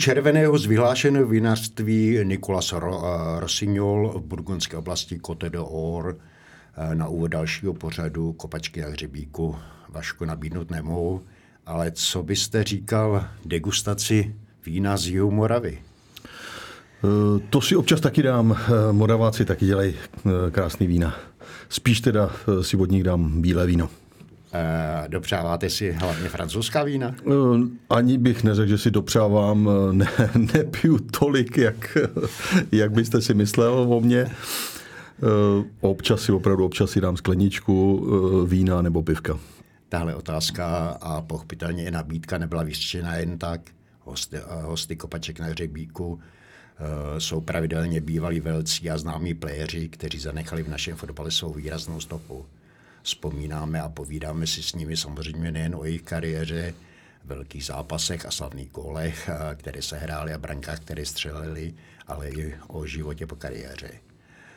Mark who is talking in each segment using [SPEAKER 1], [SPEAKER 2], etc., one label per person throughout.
[SPEAKER 1] červeného z vyhlášeného vinařství Nicolas Rossignol v burgundské oblasti Côte d'Or na úvod dalšího pořadu Kopačky a hřebíku Vašku nabídnout nemohu, ale co byste říkal degustaci vína z Jihu Moravy?
[SPEAKER 2] Eh, to si občas taky dám. Eh, Moraváci taky dělají eh, krásný vína. Spíš teda si od nich dám bílé víno.
[SPEAKER 1] Dopřáváte si hlavně francouzská vína?
[SPEAKER 2] Ani bych neřekl, že si dopřávám. Ne, nepiju tolik, jak, jak byste si myslel o mně. Občas si opravdu občas si dám skleničku vína nebo pivka.
[SPEAKER 1] Tahle otázka a pochopitelně i nabídka nebyla vyřčena jen tak. Hosty, hosty kopaček na hřebíku Eh, jsou pravidelně bývalí velcí a známí playeři, kteří zanechali v našem fotbale svou výraznou stopu. Vzpomínáme a povídáme si s nimi samozřejmě nejen o jejich kariéře, velkých zápasech a slavných gólech, eh, které se hrály a brankách, které střelili, ale i o životě po kariéře.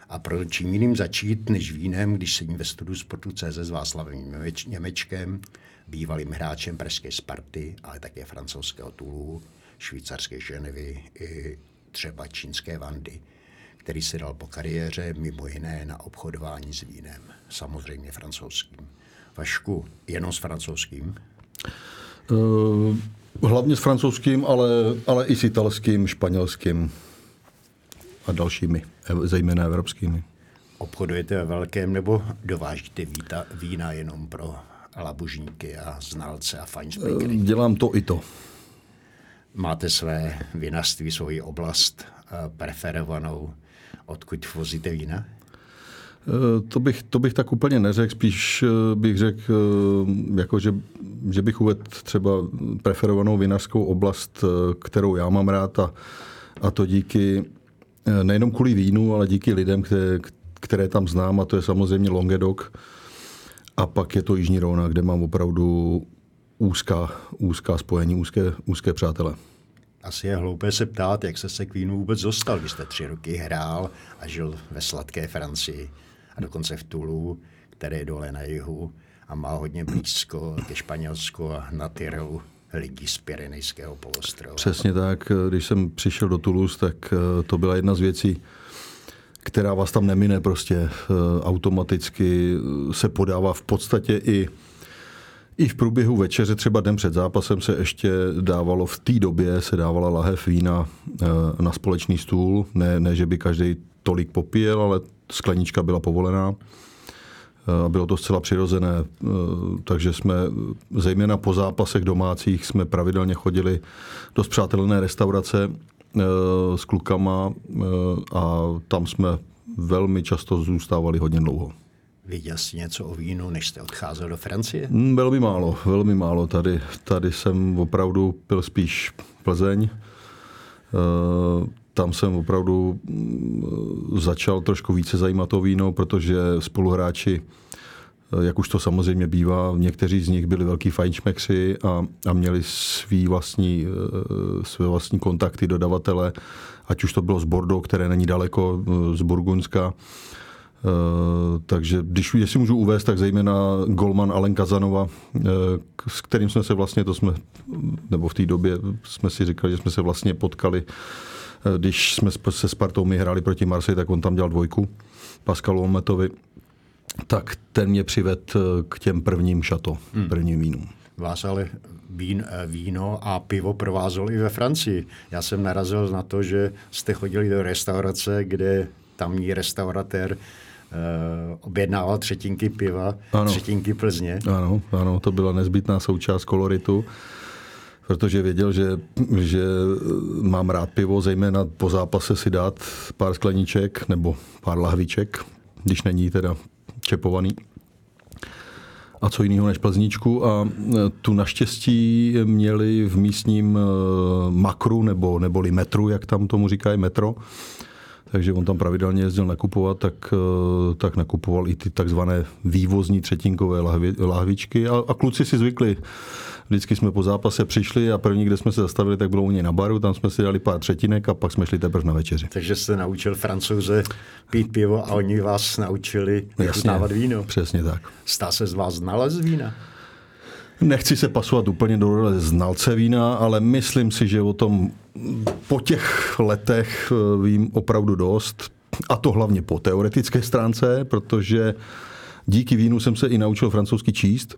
[SPEAKER 1] A pro čím jiným začít než vínem, když sedím ve studiu sportu CZ s Václavem Němečkem, bývalým hráčem pražské Sparty, ale také francouzského Tulu, švýcarské Ženevy i třeba čínské Vandy, který si dal po kariéře mimo jiné na obchodování s vínem, samozřejmě francouzským. Vašku, jenom s francouzským?
[SPEAKER 2] Uh, hlavně s francouzským, ale, ale i s italským, španělským a dalšími, zejména evropskými.
[SPEAKER 1] Obchodujete ve velkém nebo dovážíte víta, vína jenom pro labužníky a znalce a fajnšpejkery?
[SPEAKER 2] Dělám to i to
[SPEAKER 1] máte své vinařství, svoji oblast eh, preferovanou, odkud vozíte vína?
[SPEAKER 2] Eh, to bych, to bych tak úplně neřekl, spíš eh, bych řekl, jako že, že bych uvedl třeba preferovanou vinařskou oblast, kterou já mám rád a, a to díky nejenom kvůli vínu, ale díky lidem, které, které tam znám a to je samozřejmě Longedoc a pak je to Jižní Rona, kde mám opravdu úzká, úzká spojení, úzké, úzké přátelé.
[SPEAKER 1] Asi je hloupé se ptát, jak se se k vínu vůbec dostal, když jste tři roky hrál a žil ve sladké Francii a dokonce v Tulu, které je dole na jihu a má hodně blízko ke Španělsku a na Tyrolu lidí z Pyrenejského polostrova.
[SPEAKER 2] Přesně tak. Když jsem přišel do Toulouse, tak eh, to byla jedna z věcí, která vás tam nemine prostě. Eh, automaticky se podává v podstatě i i v průběhu večeře, třeba den před zápasem, se ještě dávalo, v té době se dávala lahev vína eh, na společný stůl. Ne, ne že by každý tolik popíjel, ale sklenička byla povolená. Eh, bylo to zcela přirozené, eh, takže jsme zejména po zápasech domácích jsme pravidelně chodili do zpřátelné restaurace s klukama a tam jsme velmi často zůstávali hodně dlouho.
[SPEAKER 1] Viděl jsi něco o vínu, než jste odcházel do Francie?
[SPEAKER 2] Mm, velmi málo, velmi málo. Tady, tady jsem opravdu pil spíš Plzeň. Tam jsem opravdu mm, začal trošku více zajímat o víno, protože spoluhráči, eh, jak už to samozřejmě bývá, někteří z nich byli velký fajnšmekři a, a měli svý vlastní, eh, své vlastní kontakty dodavatele, ať už to bylo z Bordeaux, které není daleko z Burgundska, Eh, takže když, jestli můžu uvést, tak zejména Golman Alen Kazanova, eh, s kterým jsme se vlastně, to jsme, nebo v té době jsme si říkali, že jsme se vlastně potkali, eh, když jsme se Spartou my hráli proti Marseille, tak on tam dělal dvojku, Pascalu Ometovi, tak ten mě přived k těm prvním šato, hmm. prvním vínům.
[SPEAKER 1] Vás ale vín, víno a pivo provázelo i ve Francii. Já jsem narazil na to, že jste chodili do restaurace, kde tamní restauratér Eh, objednával třetinky piva, ano. třetinky Plzně.
[SPEAKER 2] Ano, ano, to byla nezbytná součást koloritu, protože věděl, že, že mám rád pivo, zejména po zápase si dát pár skleniček nebo pár lahviček, když není teda čepovaný. A co jiného než plzničku. A eh, tu naštěstí měli v místním eh, makru nebo neboli metru, jak tam tomu říkají, metro, takže on tam pravidelně jezdil nakupovat, tak, eh, tak nakupoval i ty takzvané vývozní třetinkové lahvi, lahvičky a, a kluci si zvykli. Vždycky jsme po zápase přišli a první, kde jsme se zastavili, tak bylo u něj na baru, tam jsme si dali pár třetinek a pak jsme šli teprve na večeři.
[SPEAKER 1] Takže jste naučil francouze pít pivo a oni vás naučili vychutnávat víno.
[SPEAKER 2] Přesně tak.
[SPEAKER 1] Stá se z vás znalez vína?
[SPEAKER 2] Nechci se pasovat úplně do role znalce vína, ale myslím si, že o tom po těch letech eh, vím opravdu dost. A to hlavně po teoretické stránce, protože díky vínu jsem se i naučil francouzsky číst,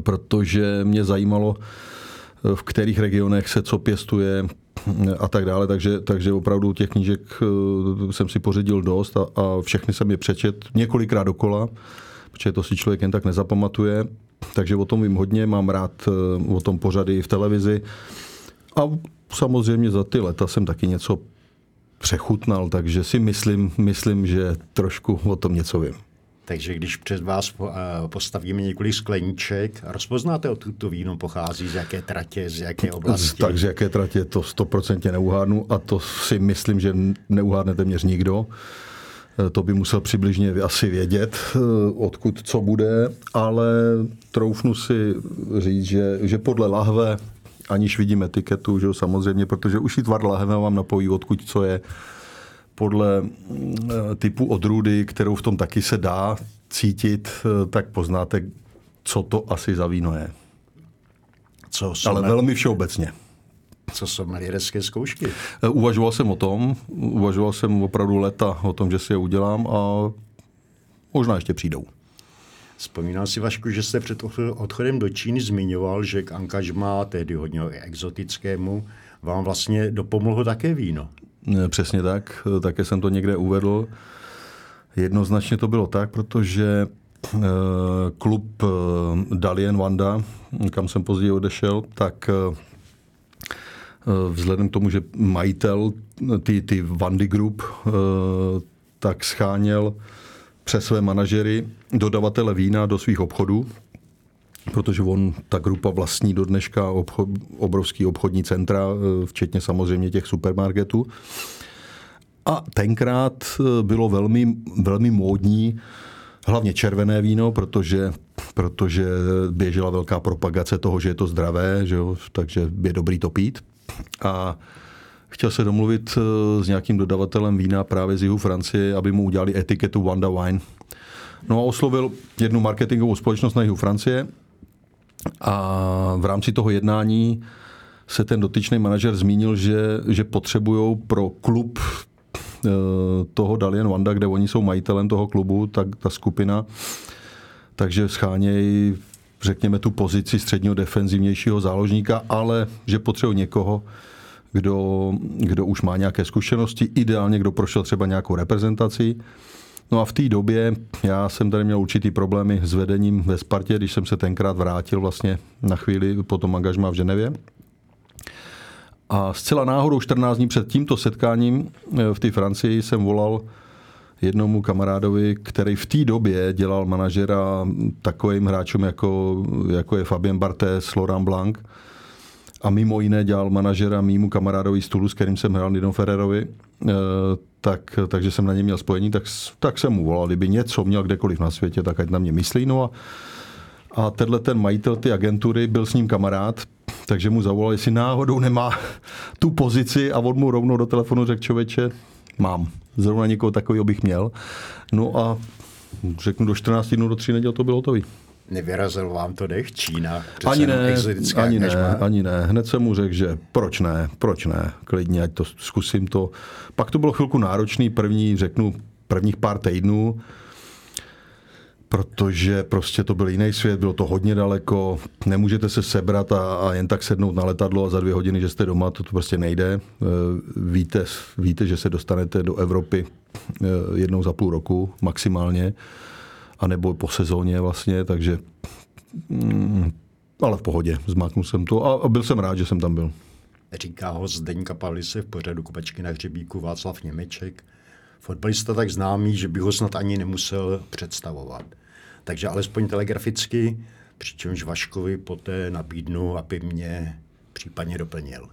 [SPEAKER 2] protože mě zajímalo, eh, v kterých regionech se co pěstuje a tak dále. Takže, takže opravdu těch knížek jsem si pořídil dost a, a všechny jsem je přečet několikrát dokola, protože to si člověk jen tak nezapamatuje takže o tom vím hodně, mám rád eh, o tom pořady v televizi. A samozřejmě za ty leta jsem taky něco přechutnal, takže si myslím, myslím, že trošku o tom něco vím.
[SPEAKER 1] Takže když před vás eh, postavíme několik skleníček, rozpoznáte, od to víno pochází, z jaké tratě, z jaké oblasti?
[SPEAKER 2] Tak z jaké tratě to stoprocentně neuhádnu a to si myslím, že neuhádne téměř nikdo. Eh, to by musel přibližně asi vědět, eh, odkud co bude, ale troufnu si říct, že, že podle lahve, aniž vidím etiketu, že samozřejmě, protože už i tvar lahve vám napojí, odkud co je, podle eh, typu odrůdy, kterou v tom taky se dá cítit, tak poznáte, co to asi za víno je. Co Ale velmi všeobecně.
[SPEAKER 1] Co jsou malírecké zkoušky?
[SPEAKER 2] Eh, uvažoval jsem o tom, uvažoval jsem opravdu leta o tom, že si je udělám a možná ještě přijdou.
[SPEAKER 1] Vzpomínám si, Vašku, že jste před odchodem do Číny zmiňoval, že k angažmá, tedy hodně exotickému, vám vlastně dopomohlo také víno.
[SPEAKER 2] Přesně tak, eh, také jsem to někde uvedl. Jednoznačně to bylo tak, protože klub Dalien Wanda, kam jsem později odešel, tak vzhledem k tomu, že majitel, ty, ty Vandy Group, tak scháněl přes své manažery dodavatele vína do svých obchodů, protože on, ta grupa vlastní do dneška obchod, obrovský obchodní centra, eh, včetně samozřejmě těch supermarketů. A tenkrát bylo velmi, velmi módní hlavně červené víno, protože, protože běžela velká propagace toho, že je to zdravé, že jo, takže je dobrý to pít a chtěl se domluvit eh, s nějakým dodavatelem vína právě z jihu Francie, aby mu udělali etiketu Wanda Wine. No a oslovil jednu marketingovou společnost na jihu Francie a v rámci toho jednání se ten dotyčný manažer zmínil, že, že potřebují pro klub eh, toho Dalian Wanda, kde oni jsou majitelem toho klubu, tak ta skupina, takže schánějí řekněme, tu pozici středního defenzivnějšího záložníka, ale že potřebuje někoho, kdo, kdo už má nějaké zkušenosti, ideálně kdo prošel třeba nějakou reprezentaci. No a v té době já jsem tady měl určitý problémy s vedením ve Spartě, když jsem se tenkrát vrátil vlastně na chvíli po tom angažmá v Ženevě. A zcela náhodou 14 dní před tímto setkáním eh, v té Francii jsem volal jednomu kamarádovi, který v té době dělal manažera takovým hráčům, jako, jako je Fabien Bartés, Laurent Blanc. A mimo jiné dělal manažera mýmu kamarádovi stůlu, s kterým jsem hrál Nidon Ferrerovi. E, tak, takže jsem na ně měl spojení, tak, tak jsem mu volal, kdyby něco měl kdekoliv na světě, tak ať na mě myslí. No a, a tenhle ten majitel ty agentury byl s ním kamarád, takže mu zavolal, jestli náhodou nemá tu pozici a on mu rovnou do telefonu řekl, člověče, mám. Zrovna někoho takového bych měl. No a řeknu do 14 dnů, do 3 neděl to bylo hotový.
[SPEAKER 1] Nevyrazil vám to dech Čína?
[SPEAKER 2] Ani ne, ani ne, ani ne. Hned jsem mu řekl, že proč ne, proč ne, klidně, ať to zkusím to. Pak to bylo chvilku náročný, první, řeknu, prvních pár týdnů, protože prostě to byl jiný svět, bylo to hodně daleko, nemůžete se sebrat a, a jen tak sednout na letadlo a za dvě hodiny, že jste doma, to, to prostě nejde. E, víte, víte, že se dostanete do Evropy e, jednou za půl roku maximálně, anebo po sezóně vlastně, takže mm, ale v pohodě, zmáknul jsem to a, a byl jsem rád, že jsem tam byl.
[SPEAKER 1] Říká ho Zdeňka Pavlise v pořadu Kupačky na hřebíku Václav Němeček. Fotbalista tak známý, že by ho snad ani nemusel představovat takže alespoň telegraficky, přičemž Vaškovi poté nabídnu, aby mě případně doplnil.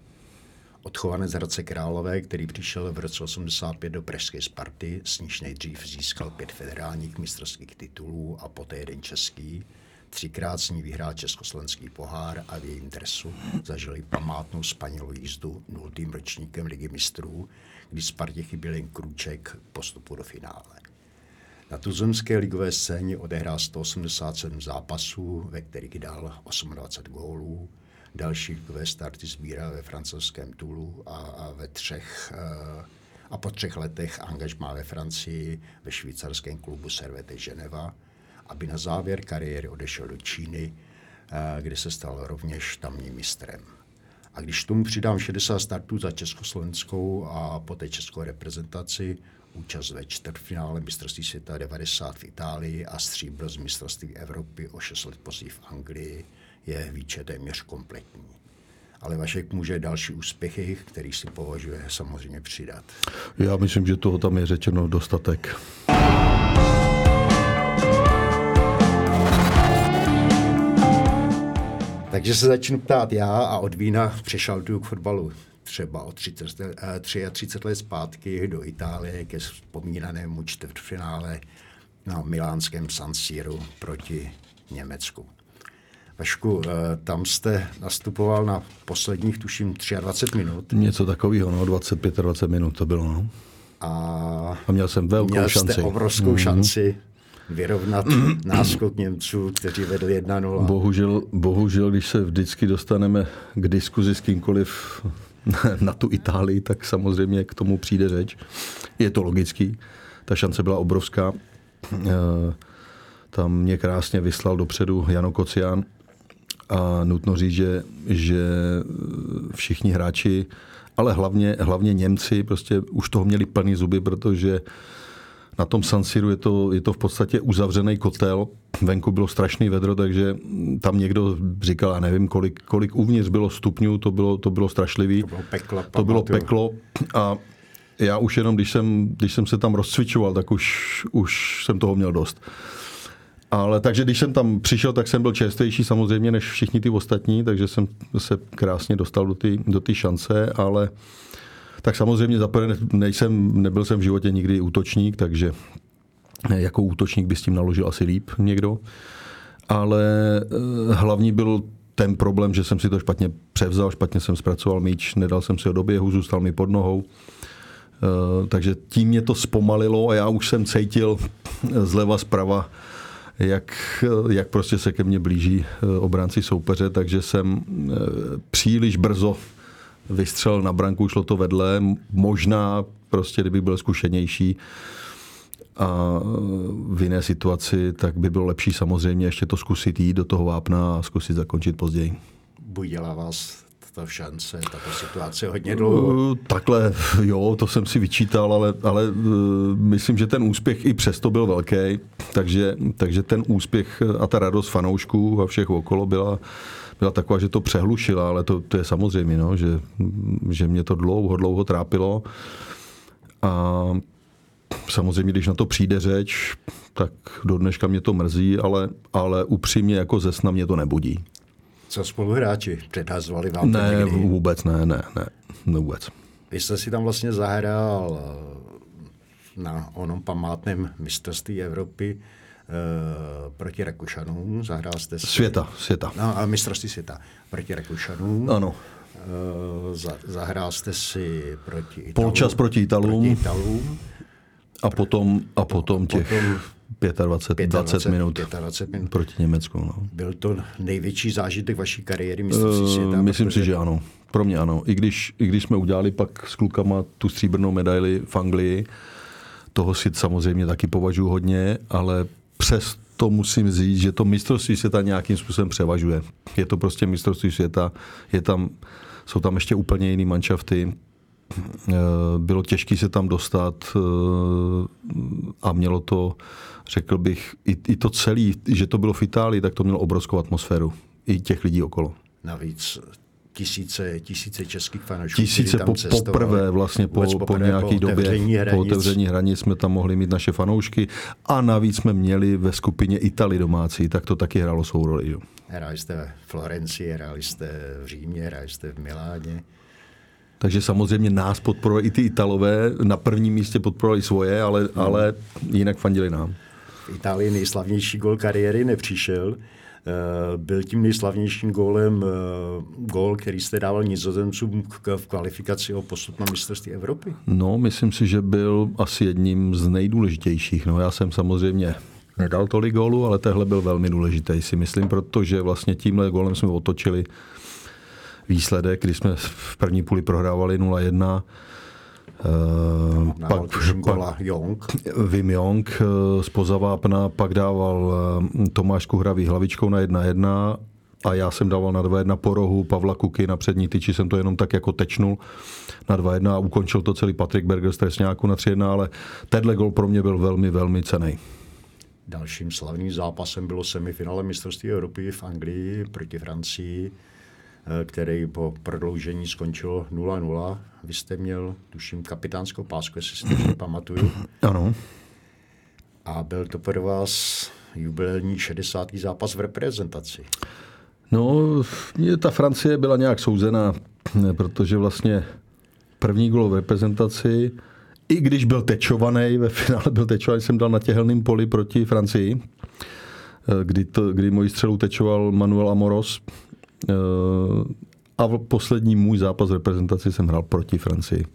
[SPEAKER 1] Odchovanec Hradce Králové, který přišel v roce 85 do Pražské Sparty, s níž nejdřív získal pět federálních mistrovských titulů a poté jeden český, Třikrát s ní vyhrál Československý pohár a v jejím dresu zažili památnou spanělou jízdu nultým ročníkem ligy mistrů, kdy Spartě chyběl jen krůček postupu do finále. Na tuzemské ligové scéně odehrál 187 zápasů, ve kterých dal 28 gólů. Další ligové starty sbíral ve francouzském Tulu a, a ve třech uh, a po třech letech angažmá ve Francii ve švýcarském klubu Servete Geneva, aby na závěr kariéry odešel do Číny, uh, kde se stal rovněž tamním mistrem. A když tomu přidám 60 startů za československou a poté českou reprezentaci, účast ve čtvrtfinále mistrovství světa 90 v Itálii a stříbro z mistrovství Evropy o 6 let později v Anglii, je výčet téměř kompletní. Ale Vašek může další úspěchy, který si považuje, samozřejmě přidat.
[SPEAKER 2] Já myslím, že toho tam je řečeno dostatek.
[SPEAKER 1] Takže se začnu ptát já a od vína přešel k fotbalu třeba o 30, 33 let zpátky do Itálie ke vzpomínanému čtvrtfinále na milánském San Siro proti Německu. Vašku, eh, tam jste nastupoval na posledních, tuším, 23 minut.
[SPEAKER 2] Něco takového, no, 25-20 minut to bylo, no.
[SPEAKER 1] A,
[SPEAKER 2] a měl jsem velkou
[SPEAKER 1] měl
[SPEAKER 2] šanci.
[SPEAKER 1] Jste obrovskou mm-hmm. šanci vyrovnat náskok Němců, kteří vedli 1-0.
[SPEAKER 2] Bohužel, bohužel, když se vždycky dostaneme k diskuzi s kýmkoliv na tu Itálii, tak samozřejmě k tomu přijde řeč. Je to logický. Ta šance byla obrovská. Eh, tam mě krásně vyslal dopředu Jano Kocian a nutno říct, že, že všichni hráči, ale hlavně, hlavně Němci, prostě už toho měli plný zuby, protože na tom San Siru je to, je to v podstatě uzavřený kotel. Venku bylo strašný vedro, takže tam někdo říkal, já nevím, kolik, kolik uvnitř bylo stupňů, to bylo, to bylo strašlivý.
[SPEAKER 1] To bylo peklo.
[SPEAKER 2] To bylo peklo a já už jenom, když jsem, když jsem se tam rozcvičoval, tak už, už jsem toho měl dost. Ale takže když jsem tam přišel, tak jsem byl čerstvejší samozřejmě než všichni ty ostatní, takže jsem se krásně dostal do ty, do ty šance, ale tak samozřejmě zaprvé nejsem, nebyl jsem v životě nikdy útočník, takže jako útočník by s tím naložil asi líp někdo. Ale eh, hlavní byl ten problém, že jsem si to špatně převzal, špatně jsem zpracoval míč, nedal jsem si ho do běhu, zůstal mi pod nohou. Eh, takže tím mě to zpomalilo a já už jsem cítil zleva zprava, jak, jak prostě se ke mně blíží eh, obránci soupeře, takže jsem příliš brzo vystřel na branku, šlo to vedle. Možná prostě, kdyby byl zkušenější a v jiné situaci, tak by bylo lepší samozřejmě ještě to zkusit jít do toho vápna a zkusit zakončit později.
[SPEAKER 1] Budila vás ta šance, tato situace hodně dlouho?
[SPEAKER 2] Takhle, jo, to jsem si vyčítal, ale, ale eh, myslím, že ten úspěch i přesto byl velký, takže, takže ten úspěch a ta radost fanoušků a všech okolo byla, byla taková, že to přehlušila, ale to, to je samozřejmě, no, že, že mě to dlouho, dlouho trápilo. A samozřejmě, když na to přijde řeč, tak do dneška mě to mrzí, ale, ale upřímně jako ze sna mě to nebudí.
[SPEAKER 1] Co spoluhráči? Předhazovali vám
[SPEAKER 2] ne,
[SPEAKER 1] to někdy?
[SPEAKER 2] vůbec ne, ne, ne, vůbec.
[SPEAKER 1] Vy jste si tam vlastně zahrál eh, na onom památném mistrovství Evropy Eh, proti Rakušanům. Zahrál jste si...
[SPEAKER 2] Světa, světa.
[SPEAKER 1] No, a mistrovství světa proti Rakušanům.
[SPEAKER 2] Ano.
[SPEAKER 1] Uh, zahrál jste si proti Italům.
[SPEAKER 2] Polčas proti Italům.
[SPEAKER 1] Proti Italům.
[SPEAKER 2] A potom, a potom těch potom 25, 20 minut,
[SPEAKER 1] 25 minut
[SPEAKER 2] proti Německu. No.
[SPEAKER 1] Byl to největší zážitek vaší kariéry mistrovství
[SPEAKER 2] uh,
[SPEAKER 1] světa?
[SPEAKER 2] Myslím protože... si, že ano. Pro mě ano. I když, I když jsme udělali pak s klukama tu stříbrnou medaili v Anglii, toho si samozřejmě taky považuji hodně, ale přesto musím říct, že to mistrovství světa nějakým způsobem převažuje. Je to prostě mistrovství světa, je tam, jsou tam ještě úplně jiný manšafty. Eh, bylo těžké se tam dostat eh, a mělo to, řekl bych, i, i to celé, že to bylo v Itálii, tak to mělo obrovskou atmosféru. I těch lidí okolo.
[SPEAKER 1] Navíc tisíce, tisíce českých fanoušků.
[SPEAKER 2] Tisíce po, poprvé vlastně po, po, po nějaké době, hranic. po otevření hranic jsme tam mohli mít naše fanoušky a navíc jsme měli ve skupině Itali domácí, tak to taky hrálo svou roli. Jo.
[SPEAKER 1] Hráli jste ve Florencii, hráli jste v Římě, hráli jste v Miláně.
[SPEAKER 2] Takže samozřejmě nás podporovali i ty Italové, na prvním místě podporovali svoje, ale, hmm. ale jinak fandili nám.
[SPEAKER 1] V Itálii nejslavnější gol kariéry nepřišel, byl tím nejslavnějším gólem, gól, který jste dával nizozemcům v kvalifikaci o postup na mistrovství Evropy?
[SPEAKER 2] No, myslím si, že byl asi jedním z nejdůležitějších. No, já jsem samozřejmě nedal tolik gólů, ale tehle byl velmi důležitý, si myslím, protože vlastně tímhle gólem jsme otočili výsledek, kdy jsme v první půli prohrávali 0-1.
[SPEAKER 1] Uh, pak, pak Jong.
[SPEAKER 2] Vim Jong uh, z Pozavápna, pak dával uh, Tomáš Kuhravý hlavičkou na 1-1 a já jsem dával na 2-1 po rohu Pavla Kuky na přední tyči, jsem to jenom tak jako tečnul na 2-1 a ukončil to celý Patrik Berger z trestňáku na 3-1, ale tenhle gol pro mě byl velmi, velmi cený.
[SPEAKER 1] Dalším slavným zápasem bylo semifinále mistrovství Evropy v Anglii proti Francii, eh, který po prodloužení skončilo 0-0. Vy jste měl, tuším, kapitánskou pásku, jestli si to pamatuju.
[SPEAKER 2] Ano.
[SPEAKER 1] A byl to pro vás jubilejní 60. zápas v reprezentaci.
[SPEAKER 2] No, ta Francie byla nějak souzená, protože vlastně první gol v reprezentaci i když byl tečovaný, ve finále byl tečovaný, jsem dal na těhelným poli proti Francii, eh, kdy, to, kdy můj střelu tečoval Manuel Amoros. Eh, a v poslední můj zápas v reprezentaci jsem hrál proti Francii.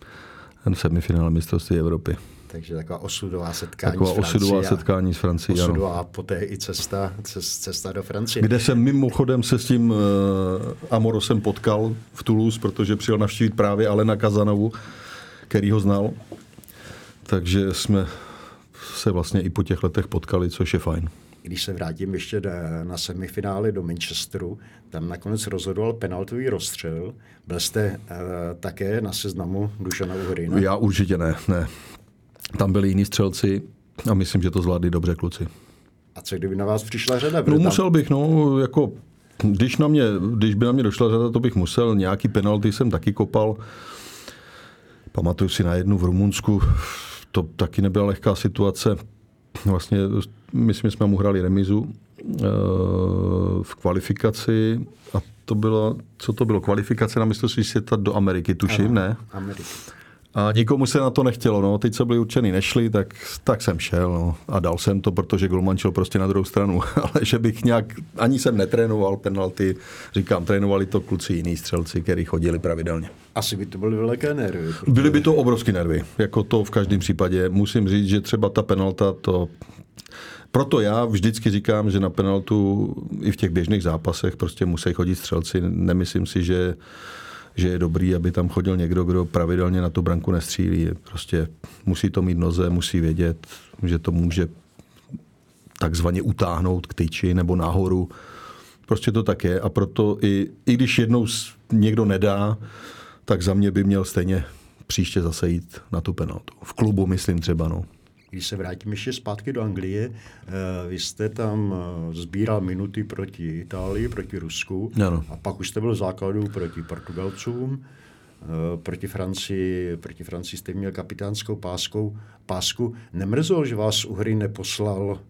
[SPEAKER 2] Ten semifinále mistrovství Evropy.
[SPEAKER 1] Takže taková osudová setkání
[SPEAKER 2] taková
[SPEAKER 1] s
[SPEAKER 2] osudová setkání s Francií.
[SPEAKER 1] Osudová a poté i cesta, cesta do Francie.
[SPEAKER 2] Kde jsem mimochodem se s tím uh, Amorosem potkal v Toulouse, protože přijel navštívit právě Alena Kazanovu, který ho znal takže jsme se vlastně i po těch letech potkali, což je fajn.
[SPEAKER 1] Když se vrátím ještě na semifinále do Manchesteru, tam nakonec rozhodoval penaltový rozstřel. Byl jste uh, také na seznamu Dušana Uhryna?
[SPEAKER 2] Já určitě ne, ne. Tam byli jiní střelci a myslím, že to zvládli dobře kluci.
[SPEAKER 1] A co kdyby na vás přišla řada?
[SPEAKER 2] No musel bych, no, jako když, na mě, když by na mě došla řada, to bych musel. Nějaký penalty jsem taky kopal. Pamatuju si na jednu v Rumunsku, to taky nebyla lehká situace. Vlastně my jsme mu hrali remizu eh, v kvalifikaci a to bylo, co to bylo, kvalifikace na mistrovství světa do Ameriky, tuším, ano, ne?
[SPEAKER 1] Ameriky.
[SPEAKER 2] A nikomu se na to nechtělo. No. Teď, co byli určený, nešli, tak, tak jsem šel. No. A dal jsem to, protože Golman šel prostě na druhou stranu. Ale že bych nějak, ani jsem netrénoval penalty. Říkám, trénovali to kluci jiní střelci, kteří chodili pravidelně.
[SPEAKER 1] Asi by to byly velké nervy.
[SPEAKER 2] Protože... Byly by to obrovské nervy. Jako to v každém případě. Musím říct, že třeba ta penalta to proto já vždycky říkám, že na penaltu i v těch běžných zápasech prostě musí chodit střelci. Nemyslím si, že že je dobrý, aby tam chodil někdo, kdo pravidelně na tu branku nestřílí. Prostě musí to mít noze, musí vědět, že to může takzvaně utáhnout k tyči nebo nahoru. Prostě to tak je a proto i, i když jednou někdo nedá, tak za mě by měl stejně příště zase jít na tu penaltu. V klubu, myslím třeba, no.
[SPEAKER 1] Když se vrátím ještě zpátky do Anglie, eh, vy jste tam eh, sbíral minuty proti Itálii, proti Rusku
[SPEAKER 2] ano.
[SPEAKER 1] a pak už jste byl v základu proti Portugalcům, eh, proti Francii, proti Francii jste měl kapitánskou páskou, pásku. Nemrzlo, že vás Uhry neposlal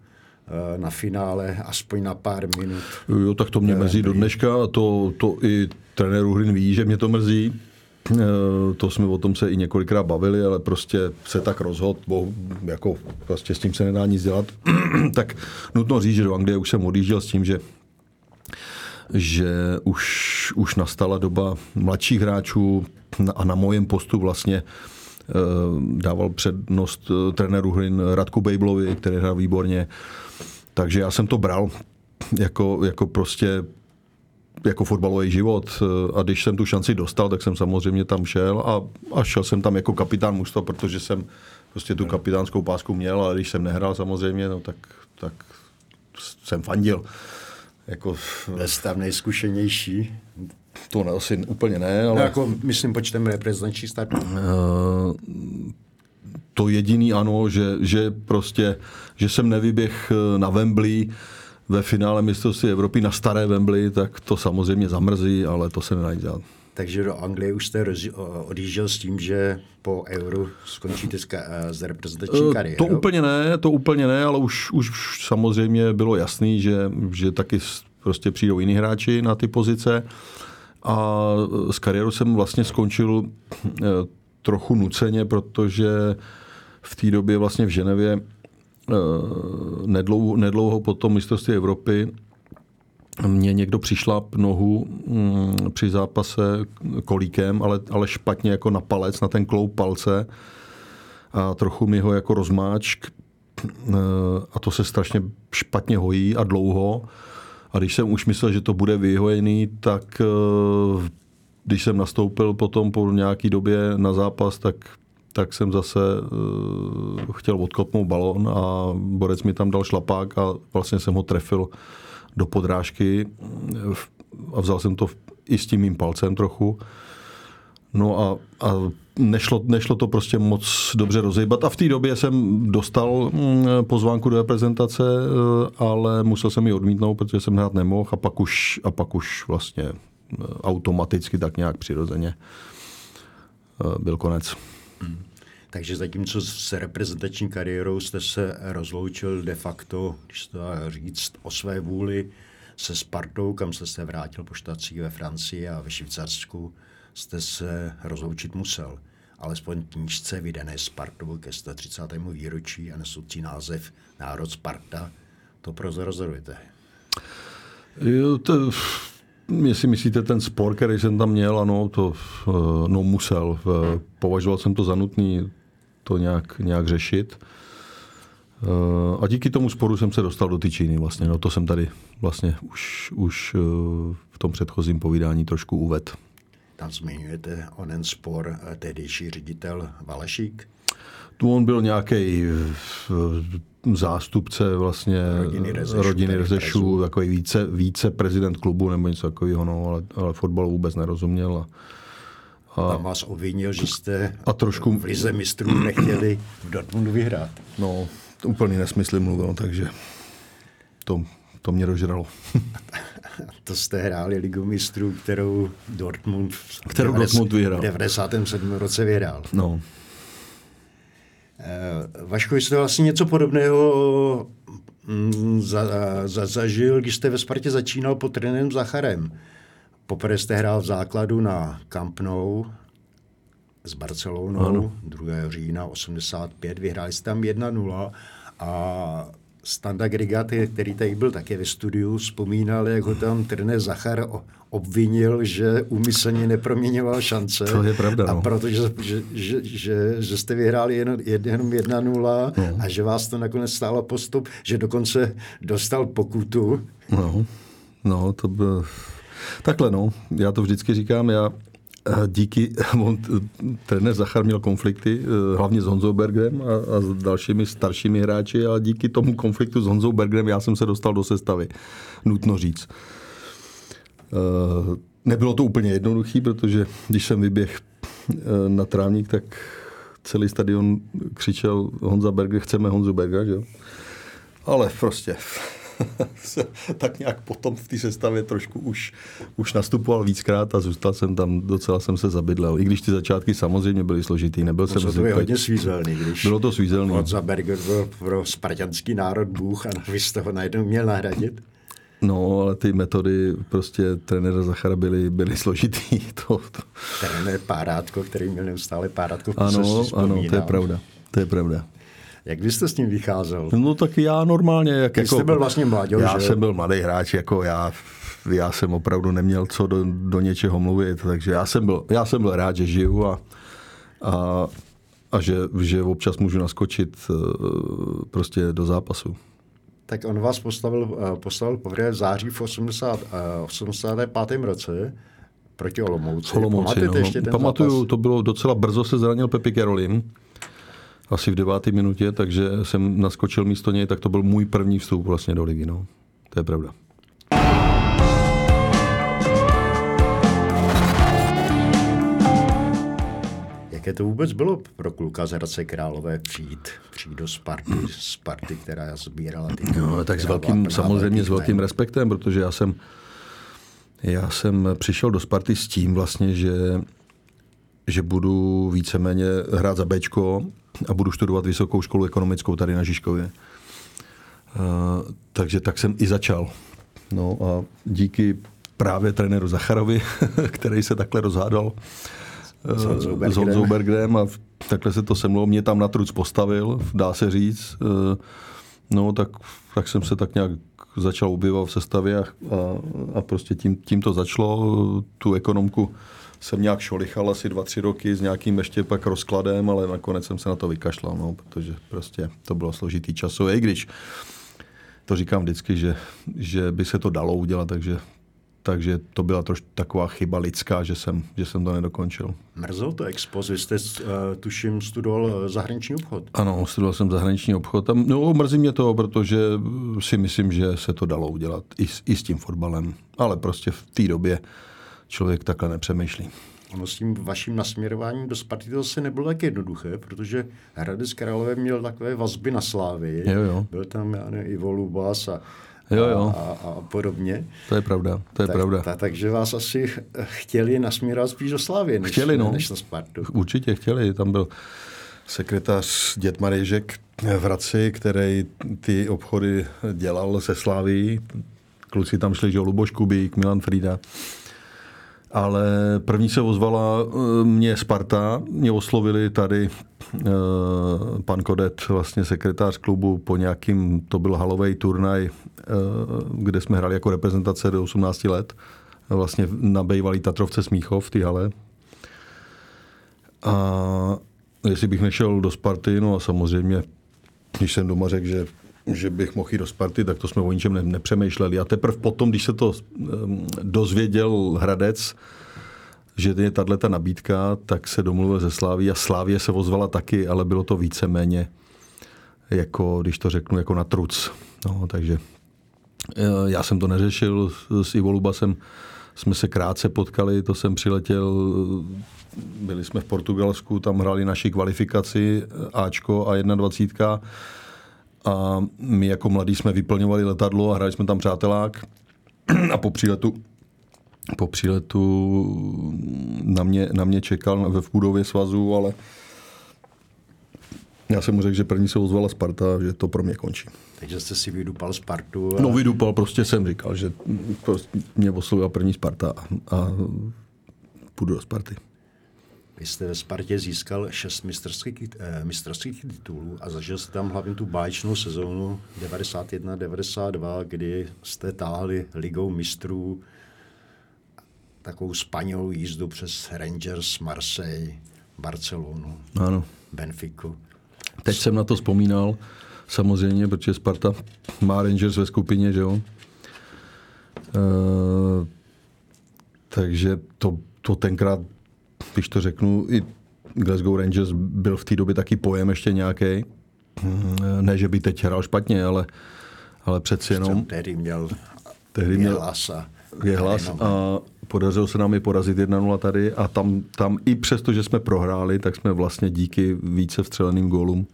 [SPEAKER 1] na finále aspoň na pár minut?
[SPEAKER 2] Jo, tak to mě mrzí do dneška. To, to i trenér Uhrin ví, že mě to mrzí. Eh, to jsme o tom se i několikrát bavili, ale prostě se tak rozhod, bo jako prostě s tím se nedá nic dělat. tak nutno říct, že do Anglie už jsem odjížděl s tím, že že už, už nastala doba mladších hráčů a na mojem postu vlastně eh, dával přednost eh, trenéru Hrin Radku Bejblovi, který hrál výborně. Takže já jsem to bral jako, jako prostě jako fotbalový život a když jsem tu šanci dostal, tak jsem samozřejmě tam šel a, a šel jsem tam jako kapitán mužstva, protože jsem prostě tu kapitánskou pásku měl a když jsem nehrál samozřejmě, no tak, tak jsem fandil.
[SPEAKER 1] Jako, Byl tam nejzkušenější?
[SPEAKER 2] To ne, asi úplně ne, ale...
[SPEAKER 1] No, jako, myslím, počtem reprezentační startů. Uh,
[SPEAKER 2] to jediný ano, že, že prostě, že jsem nevyběh na Wembley, ve finále mistrovství Evropy na staré Wembley, tak to samozřejmě zamrzí, ale to se nedá dělat.
[SPEAKER 1] Takže do Anglie už jste odjížděl s tím, že po euru skončíte s reprezentační eh, kariérou?
[SPEAKER 2] To úplně ne, to úplně ne, ale už, už samozřejmě bylo jasný, že, že taky prostě přijdou jiní hráči na ty pozice. A s kariérou jsem vlastně skončil eh, trochu nuceně, protože v té době vlastně v Ženevě nedlouho, nedlouho po tom mistrovství Evropy mě někdo přišlap nohu mm, při zápase kolíkem, ale, ale špatně jako na palec, na ten kloup palce a trochu mi ho jako rozmáčk eh, a to se strašně špatně hojí a dlouho. A když jsem už myslel, že to bude vyhojený, tak eh, když jsem nastoupil potom po nějaký době na zápas, tak, tak jsem zase uh, chtěl odkopnout balon a borec mi tam dal šlapák a vlastně jsem ho trefil do podrážky a vzal jsem to i s tím mým palcem trochu. No a, a nešlo, nešlo to prostě moc dobře rozejbat. A v té době jsem dostal mm, pozvánku do reprezentace, eh, ale musel jsem ji odmítnout, protože jsem hrát nemohl a pak už, a pak už vlastně eh, automaticky tak nějak přirozeně eh, byl konec. Hmm.
[SPEAKER 1] Takže zatímco s reprezentační kariérou jste se rozloučil de facto, když to dá říct, o své vůli se Spartou, kam jste se vrátil po štacích ve Francii a ve Švýcarsku, jste se rozloučit musel. Alespoň knížce vydané Spartou ke 130. výročí a nesoucí název Národ Sparta, to prozrazujete.
[SPEAKER 2] Jo, to, Jestli myslíte ten spor, který jsem tam měl, ano, to eh, no, musel. Eh, považoval jsem to za nutný to nějak, nějak řešit. Eh, a díky tomu sporu jsem se dostal do Tyčíny vlastně. No, to jsem tady vlastně už, už v tom předchozím povídání trošku uved.
[SPEAKER 1] Tam zmiňujete onen spor tehdejší ředitel Valešík?
[SPEAKER 2] Tu on byl nějaký zástupce vlastně rodiny Rezešů, rodiny Rezešů takový více, více prezident klubu nebo něco takového, no, ale, ale fotbal vůbec nerozuměl. A,
[SPEAKER 1] a Tam vás obvinil, že jste a trošku, v Lize mistrů nechtěli v Dortmundu vyhrát.
[SPEAKER 2] No, to úplný nesmysl mluvil, takže to, to mě dožralo.
[SPEAKER 1] to jste hráli Ligu mistrů, kterou Dortmund,
[SPEAKER 2] kterou 90, Dortmund vyhrál.
[SPEAKER 1] v 97. roce vyhrál.
[SPEAKER 2] No.
[SPEAKER 1] Eh, Vaško, jste vlastně něco podobného mm, za, za, zažil, když jste ve Spartě začínal pod trenérem Zacharem. Poprvé jste hrál v základu na Camp Nou s Barcelonou ano. 2. října 85, vyhráli jste tam 1-0 a Standa Grigat, který tady byl také ve studiu, vzpomínal, jak ho tam trenér Zachar obvinil, že umyslně neproměňoval šance.
[SPEAKER 2] To je pravda. No.
[SPEAKER 1] A protože že, že, že, že jste vyhráli jen, jenom 1-0 no. a že vás to nakonec stálo postup, že dokonce dostal pokutu.
[SPEAKER 2] No, no to byl... Takhle no, já to vždycky říkám, já díky, on, trenér Zachar měl konflikty, eh, hlavně s Honzou Bergem a, a s dalšími staršími hráči, ale díky tomu konfliktu s Honzou Bergem já jsem se dostal do sestavy, nutno říct. Eh, nebylo to úplně jednoduché, protože když jsem vyběh eh, na trávník, tak celý stadion křičel Honza Berger, chceme Honzu Berga, že jo? Ale prostě tak nějak potom v té sestavě trošku už, už nastupoval víckrát a zůstal jsem tam, docela jsem se zabydlel. I když ty začátky samozřejmě byly složitý, nebyl no, jsem
[SPEAKER 1] to je hodně svízelný, když
[SPEAKER 2] bylo to svízelný.
[SPEAKER 1] Honza Berger byl pro spartanský národ bůh a vy jste ho najednou měl nahradit.
[SPEAKER 2] No, ale ty metody prostě trenéra Zachara byly, byly složitý. To, to.
[SPEAKER 1] Trenér Párátko, který měl neustále Párátko v
[SPEAKER 2] Ano, ano, to je pravda. To je pravda.
[SPEAKER 1] Jak vy jste s ním vycházel?
[SPEAKER 2] No tak já normálně. Jak
[SPEAKER 1] jako, jste byl vlastně mladý,
[SPEAKER 2] Já že? jsem byl mladý hráč, jako já, já jsem opravdu neměl co do, do něčeho mluvit, takže já jsem byl, já jsem byl rád, že žiju a, a, a že, že občas můžu naskočit eh, prostě do zápasu.
[SPEAKER 1] Tak on vás postavil, eh, postavil poprvé v září v 80, 85. Eh, roce proti Olomouci.
[SPEAKER 2] Olomouci no. ještě ten Pamatuju, zápas? to bylo docela brzo se zranil Pepi Karolin asi v deváté minutě, takže jsem naskočil místo něj, tak to byl můj první vstup vlastně do ligy. No. To je pravda.
[SPEAKER 1] Jaké to vůbec bylo pro kluka z Hradce Králové přijít, přijít do Sparty, Sparty, která sbírala ty...
[SPEAKER 2] No, tak s velkým, samozřejmě s velkým respektem, protože já jsem, já jsem přišel do Sparty s tím vlastně, že že budu víceméně hrát za Bčko a budu studovat vysokou školu ekonomickou tady na Žižkově. Uh, takže tak jsem i začal. No a díky právě trenéru Zacharovi, který se takhle rozhádal
[SPEAKER 1] s Honzou
[SPEAKER 2] Bergerem a takhle se to se mnou mě tam na truc postavil, dá se říct. Uh, No, tak, tak jsem se tak nějak začal objevovat v sestavě a, a, a prostě tím, tím to začalo. Tu ekonomku jsem nějak šolichal asi dva, tři roky s nějakým ještě pak rozkladem, ale nakonec jsem se na to vykašlal, no, protože prostě to bylo složitý času. I když to říkám vždycky, že, že by se to dalo udělat, takže takže to byla trošku taková chyba lidská, že jsem, že jsem to nedokončil.
[SPEAKER 1] Mrzelo to expoz, vy jste, uh, tuším, studoval zahraniční obchod.
[SPEAKER 2] Ano, studoval jsem zahraniční obchod. A, no, mrzí mě to, protože si myslím, že se to dalo udělat i s, i s tím fotbalem. Ale prostě v té době člověk takhle nepřemýšlí.
[SPEAKER 1] Ono s tím vaším nasměrováním do Sparty to zase nebylo tak jednoduché, protože Hradec Králové měl takové vazby na Slávy.
[SPEAKER 2] Jo, jo.
[SPEAKER 1] Byl tam já nevím, Ivo Lubas a
[SPEAKER 2] Jo, jo.
[SPEAKER 1] A, a, podobně.
[SPEAKER 2] To je pravda, to je
[SPEAKER 1] tak,
[SPEAKER 2] pravda.
[SPEAKER 1] Ta, takže vás asi chtěli nasměrovat spíš do Slávy, než,
[SPEAKER 2] chtěli, no.
[SPEAKER 1] než na Spartu.
[SPEAKER 2] Určitě chtěli, tam byl sekretář Dět Marejžek v Hradci, který ty obchody dělal se Sláví. Kluci tam šli, že Luboš Kubík, Milan Frida. Ale první se ozvala eh, mě Sparta, mě oslovili tady eh, pan Kodet, vlastně sekretář klubu po nějakým, to byl halový turnaj, eh, kde jsme hráli jako reprezentace do 18 let, vlastně na bejvalý Tatrovce Smíchov v té hale. A jestli bych nešel do Sparty, no a samozřejmě, když jsem doma řekl, že že bych mohl jít do Sparty, tak to jsme o ničem nepřemýšleli. A teprve potom, když se to dozvěděl Hradec, že je tahle ta nabídka, tak se domluvil ze Sláví a Slávě se ozvala taky, ale bylo to víceméně jako, když to řeknu, jako na truc. No, takže e, já jsem to neřešil s Ivo Lubasem, jsme se krátce potkali, to jsem přiletěl, byli jsme v Portugalsku, tam hráli naši kvalifikaci Ačko a 21 a my jako mladí jsme vyplňovali letadlo a hráli jsme tam přátelák a po příletu po příletu na mě, na mě čekal ve budově svazu, ale já jsem mu řekl, že první se ozvala Sparta, že to pro mě končí.
[SPEAKER 1] Takže jste si vydupal Spartu? A...
[SPEAKER 2] No vydupal, prostě jsem říkal, že prostě mě oslovila první Sparta a, a půjdu do Sparty.
[SPEAKER 1] Vy jste ve Spartě získal šest mistrovských, eh, mistrovských titulů a zažil jste tam hlavně tu báječnou sezónu 91-92, kdy jste táhli ligou mistrů takovou spanělou jízdu přes Rangers, Marseille, Barcelonu,
[SPEAKER 2] ano.
[SPEAKER 1] Benfiku.
[SPEAKER 2] Teď jsem na to vzpomínal, samozřejmě, protože Sparta má Rangers ve skupině, že jo. E, takže to, to tenkrát když to řeknu, i Glasgow Rangers byl v té době taky pojem ještě nějaký. Ne, že by teď hrál špatně, ale, ale přeci jenom...
[SPEAKER 1] Tehdy měl,
[SPEAKER 2] tehdy měl
[SPEAKER 1] hlas a,
[SPEAKER 2] je hlas a podařilo se nám i porazit 1-0 tady a tam, tam i přesto, že jsme prohráli, tak jsme vlastně díky více vstřeleným gólům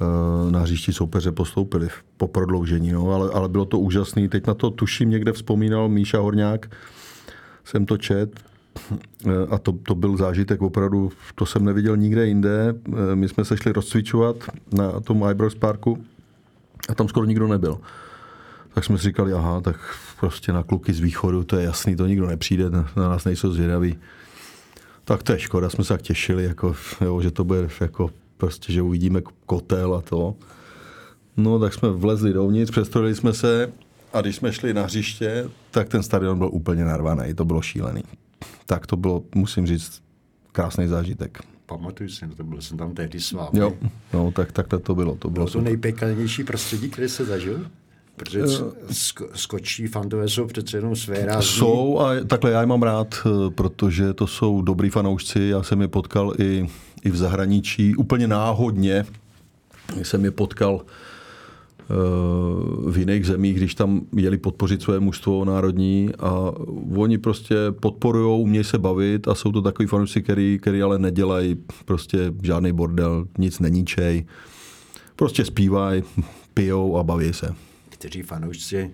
[SPEAKER 2] eh, na hřišti soupeře postoupili po prodloužení. No, ale, ale bylo to úžasný. Teď na to tuším někde vzpomínal Míša Horňák, jsem to čet, a to, to byl zážitek opravdu, to jsem neviděl nikde jinde. My jsme se šli rozcvičovat na tom Ibrox Parku a tam skoro nikdo nebyl. Tak jsme si říkali, aha, tak prostě na kluky z východu, to je jasný, to nikdo nepřijde, na nás nejsou zvědaví. Tak to je škoda, jsme se tak těšili, jako, jo, že to bude jako prostě, že uvidíme kotel a to. No, tak jsme vlezli dovnitř, přestrojili jsme se a když jsme šli na hřiště, tak ten stadion byl úplně narvaný, to bylo šílený tak to bylo, musím říct, krásný zážitek.
[SPEAKER 1] Pamatuju si, to byl jsem tam tehdy s vámi.
[SPEAKER 2] Jo, no, tak takhle to bylo. To bylo,
[SPEAKER 1] bylo to nejpekelnější prostředí, které se zažil? Protože eh, sko- skočí fandové jsou přece jenom své rází.
[SPEAKER 2] Jsou a takhle já je mám rád, eh, protože to jsou dobrý fanoušci. Já jsem je potkal i, i v zahraničí. Úplně náhodně jsem je potkal v jiných zemích, když tam jeli podpořit své mužstvo národní a oni prostě podporují, umějí se bavit a jsou to takový fanoušci, který, který ale nedělají prostě žádný bordel, nic neníčej. Prostě zpívají, pijou a baví se.
[SPEAKER 1] Kteří fanoušci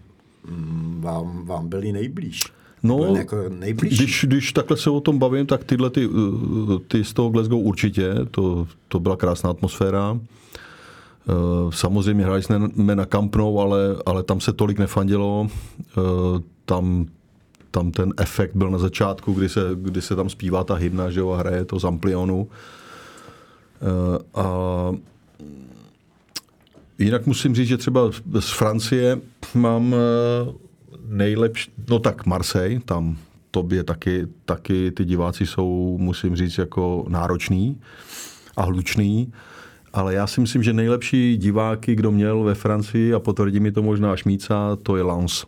[SPEAKER 1] mm, vám, vám byli nejblíž?
[SPEAKER 2] No,
[SPEAKER 1] jako.
[SPEAKER 2] Když, když takhle se o tom bavím, tak tyhle ty, ty z toho Glasgow určitě, to, to byla krásná atmosféra. Eh, samozřejmě hráli jsme na Camp Nou, ale, ale tam se tolik nefandilo. Eh, tam, tam ten efekt byl na začátku, kdy se, kdy se tam zpívá ta hymna že jo, a hraje to z amplionu. Eh, a Jinak musím říct, že třeba z Francie mám eh, nejlepší, no tak Marseille, tam tobě taky, taky ty diváci jsou, musím říct, jako náročný a hlučný. Ale já si myslím, že nejlepší diváky, kdo měl ve Francii, a potvrdí mi to možná Šmíca, to je Lens.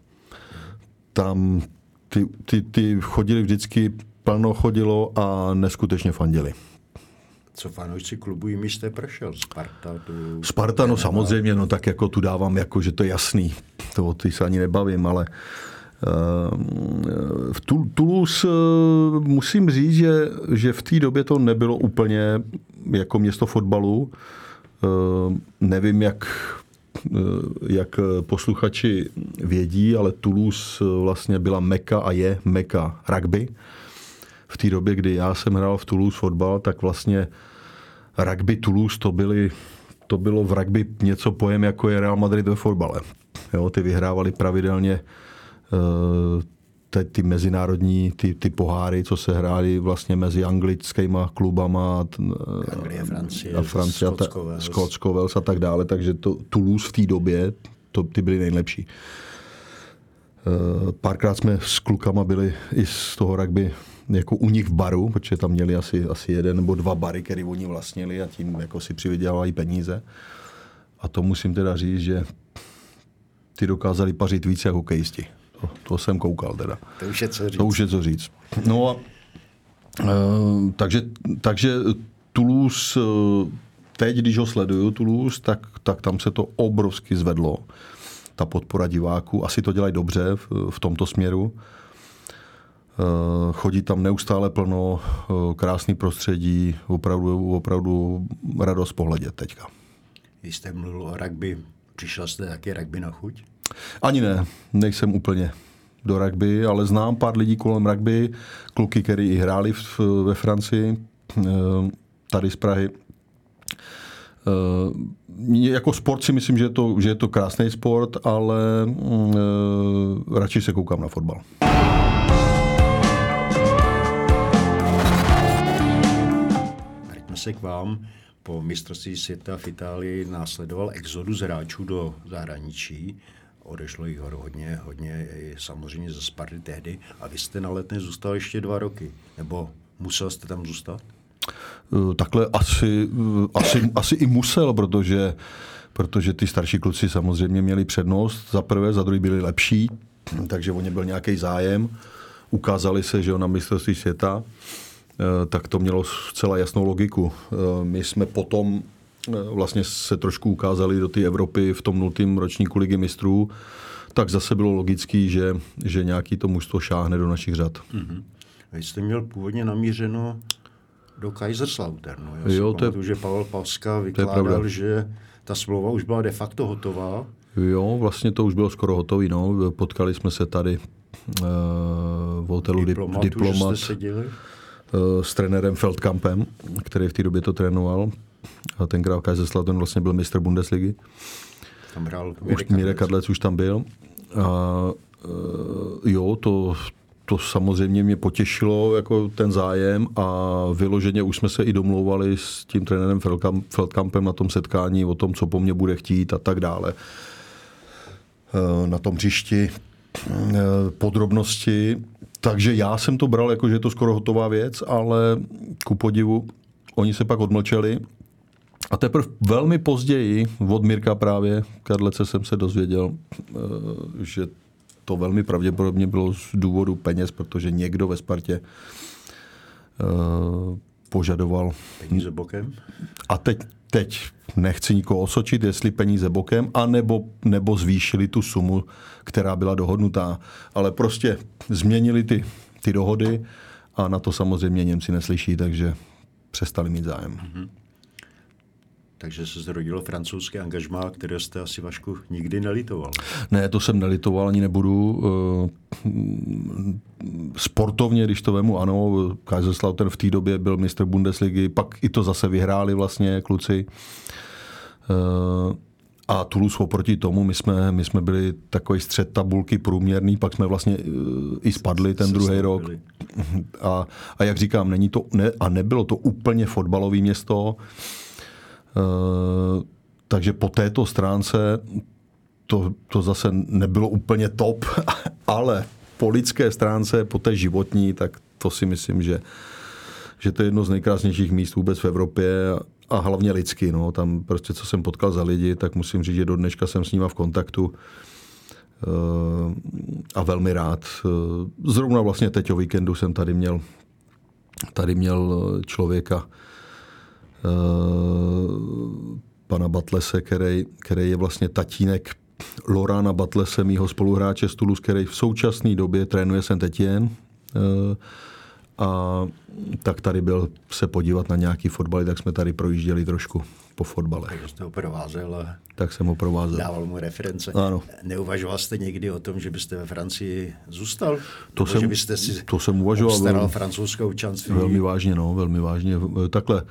[SPEAKER 2] Tam ty, ty, ty chodili vždycky, plno chodilo a neskutečně fandili.
[SPEAKER 1] Co fanoušci klubu jim jste prošel? Sparta? Tu...
[SPEAKER 2] Sparta, no samozřejmě, no tak jako tu dávám, jako že to je jasný. To o ty se ani nebavím, ale uh, v Toulouse uh, musím říct, že, že v té době to nebylo úplně jako město fotbalu. Uh, nevím, jak jak posluchači vědí, ale Toulouse vlastně byla meka a je meka rugby. V té době, kdy já jsem hrál v Toulouse fotbal, tak vlastně rugby Toulouse to, byly, to bylo v rugby něco pojem, jako je Real Madrid ve fotbale. Jo, ty vyhrávali pravidelně uh, ty mezinárodní ty, ty poháry, co se hrály vlastně mezi anglickými klubama
[SPEAKER 1] Anglie, Francie,
[SPEAKER 2] a Francie,
[SPEAKER 1] Skotsko, Wales.
[SPEAKER 2] Skotsko, Wales a tak dále, takže to, Toulouse v té době, to, ty byly nejlepší. Uh, párkrát jsme s klukama byli i z toho rugby jako u nich v baru, protože tam měli asi, asi jeden nebo dva bary, které oni vlastnili a tím jako si přivydělávají peníze. A to musím teda říct, že ty dokázali pařit víc jako hokejisti. To, jsem koukal teda.
[SPEAKER 1] To už je co říct.
[SPEAKER 2] To už je co říct. No a e, takže, takže Toulouse, teď, když ho sleduju, Toulouse, tak, tak tam se to obrovsky zvedlo. Ta podpora diváků. Asi to dělají dobře v, v tomto směru. Chodí tam neustále plno, krásný prostředí, opravdu, opravdu radost pohledět teďka.
[SPEAKER 1] Vy jste mluvil o rugby, přišel jste taky rugby na chuť?
[SPEAKER 2] Ani ne, nejsem úplně do rugby, ale znám pár lidí kolem rugby, kluky, který i hráli v, ve Francii, tady z Prahy. Jako sport si myslím, že je to, že je to krásný sport, ale radši se koukám na fotbal.
[SPEAKER 1] se k vám. Po mistrovství světa v Itálii následoval exodus hráčů do zahraničí. Odešlo jich hodně, hodně samozřejmě ze Sparty tehdy. A vy jste na letné zůstal ještě dva roky. Nebo musel jste tam zůstat?
[SPEAKER 2] Takhle asi, asi, asi i musel, protože, protože ty starší kluci samozřejmě měli přednost. Za prvé, za druhý byli lepší, takže o ně byl nějaký zájem. Ukázali se, že na mistrovství světa Eh, tak to mělo zcela jasnou logiku. Eh, my jsme potom eh, vlastně se trošku ukázali do té Evropy v tom nultém ročníku ligy mistrů, tak zase bylo logický, že, že nějaký to mužstvo šáhne do našich řad. Mm-hmm.
[SPEAKER 1] Vy jste měl původně namířeno do Kaiserslautern. Já jo, to je, že Pavel Pavska vykládal, že ta smlouva už byla de facto hotová.
[SPEAKER 2] Jo, vlastně to už bylo skoro hotový. No. Potkali jsme se tady uh, v hotelu Diplomat. Diplomat. Eh, s trenérem Feldkampem, který v té době to trénoval. A tenkrát Kaiserslautern vlastně byl mistr Bundesligy.
[SPEAKER 1] Tam hrál
[SPEAKER 2] Už Mirek Kadlec už tam byl. A eh, jo, to, to samozřejmě mě potěšilo, jako ten zájem a vyloženě už jsme se i domlouvali s tím trenérem Feldkampem na tom setkání o tom, co po mně bude chtít a tak dále. Eh, na tom hřišti podrobnosti takže já jsem to bral jako, že je to skoro hotová věc, ale ku podivu oni se pak odmlčeli a teprve velmi později od Mirka právě Karlece jsem se dozvěděl, eh, že to velmi pravděpodobně bylo z důvodu peněz, protože někdo ve Spartě eh, požadoval.
[SPEAKER 1] Peníze bokem?
[SPEAKER 2] A teď, teď nechci nikoho osočit, jestli peníze bokem, anebo, nebo zvýšili tu sumu, která byla dohodnutá. Ale prostě změnili ty, ty dohody a na to samozřejmě Němci neslyší, takže přestali mít zájem. Mm-hmm.
[SPEAKER 1] Takže se zrodilo francouzské angažmá, které jste asi Vašku nikdy nelitoval.
[SPEAKER 2] Ne, to jsem nelitoval, ani nebudu. Eh, sportovně, když to vemu, ano, Kaiserslautern v té době byl mistr Bundesligy, pak i to zase vyhráli vlastně kluci. Eh, a Toulouse oproti tomu, my jsme, my jsme byli takový střed tabulky průměrný, pak jsme vlastně eh, i spadli ten druhý rok. A, a jak říkám, není to, ne, a nebylo to úplně fotbalové město. Uh, takže po této stránce to, to zase nebylo úplně top, ale po lidské stránce, po té životní, tak to si myslím, že, že to je jedno z nejkrásnějších míst vůbec v Evropě a hlavně lidsky. No. Tam prostě, co jsem potkal za lidi, tak musím říct, že do dneška jsem s nima v kontaktu eh, a velmi rád. Eh, zrovna vlastně teď o víkendu jsem tady měl, tady měl člověka, eh, pana Batlese, který, který je vlastně tatínek Lorana Batlese, mýho spoluhráče z Toulouse, který v současné době trénuje saint Etienne. A tak tady byl se podívat na nějaký fotbal, tak jsme tady projížděli trošku po fotbale.
[SPEAKER 1] Takže jste ho provázel.
[SPEAKER 2] Tak jsem ho provázel.
[SPEAKER 1] Dával mu reference.
[SPEAKER 2] Ano.
[SPEAKER 1] Neuvažoval jste někdy o tom, že byste ve Francii zůstal?
[SPEAKER 2] To
[SPEAKER 1] Nebo
[SPEAKER 2] jsem,
[SPEAKER 1] že byste si
[SPEAKER 2] to jsem uvažoval. velmi,
[SPEAKER 1] francouzskou občanství?
[SPEAKER 2] velmi vážně, no, velmi vážně. Takhle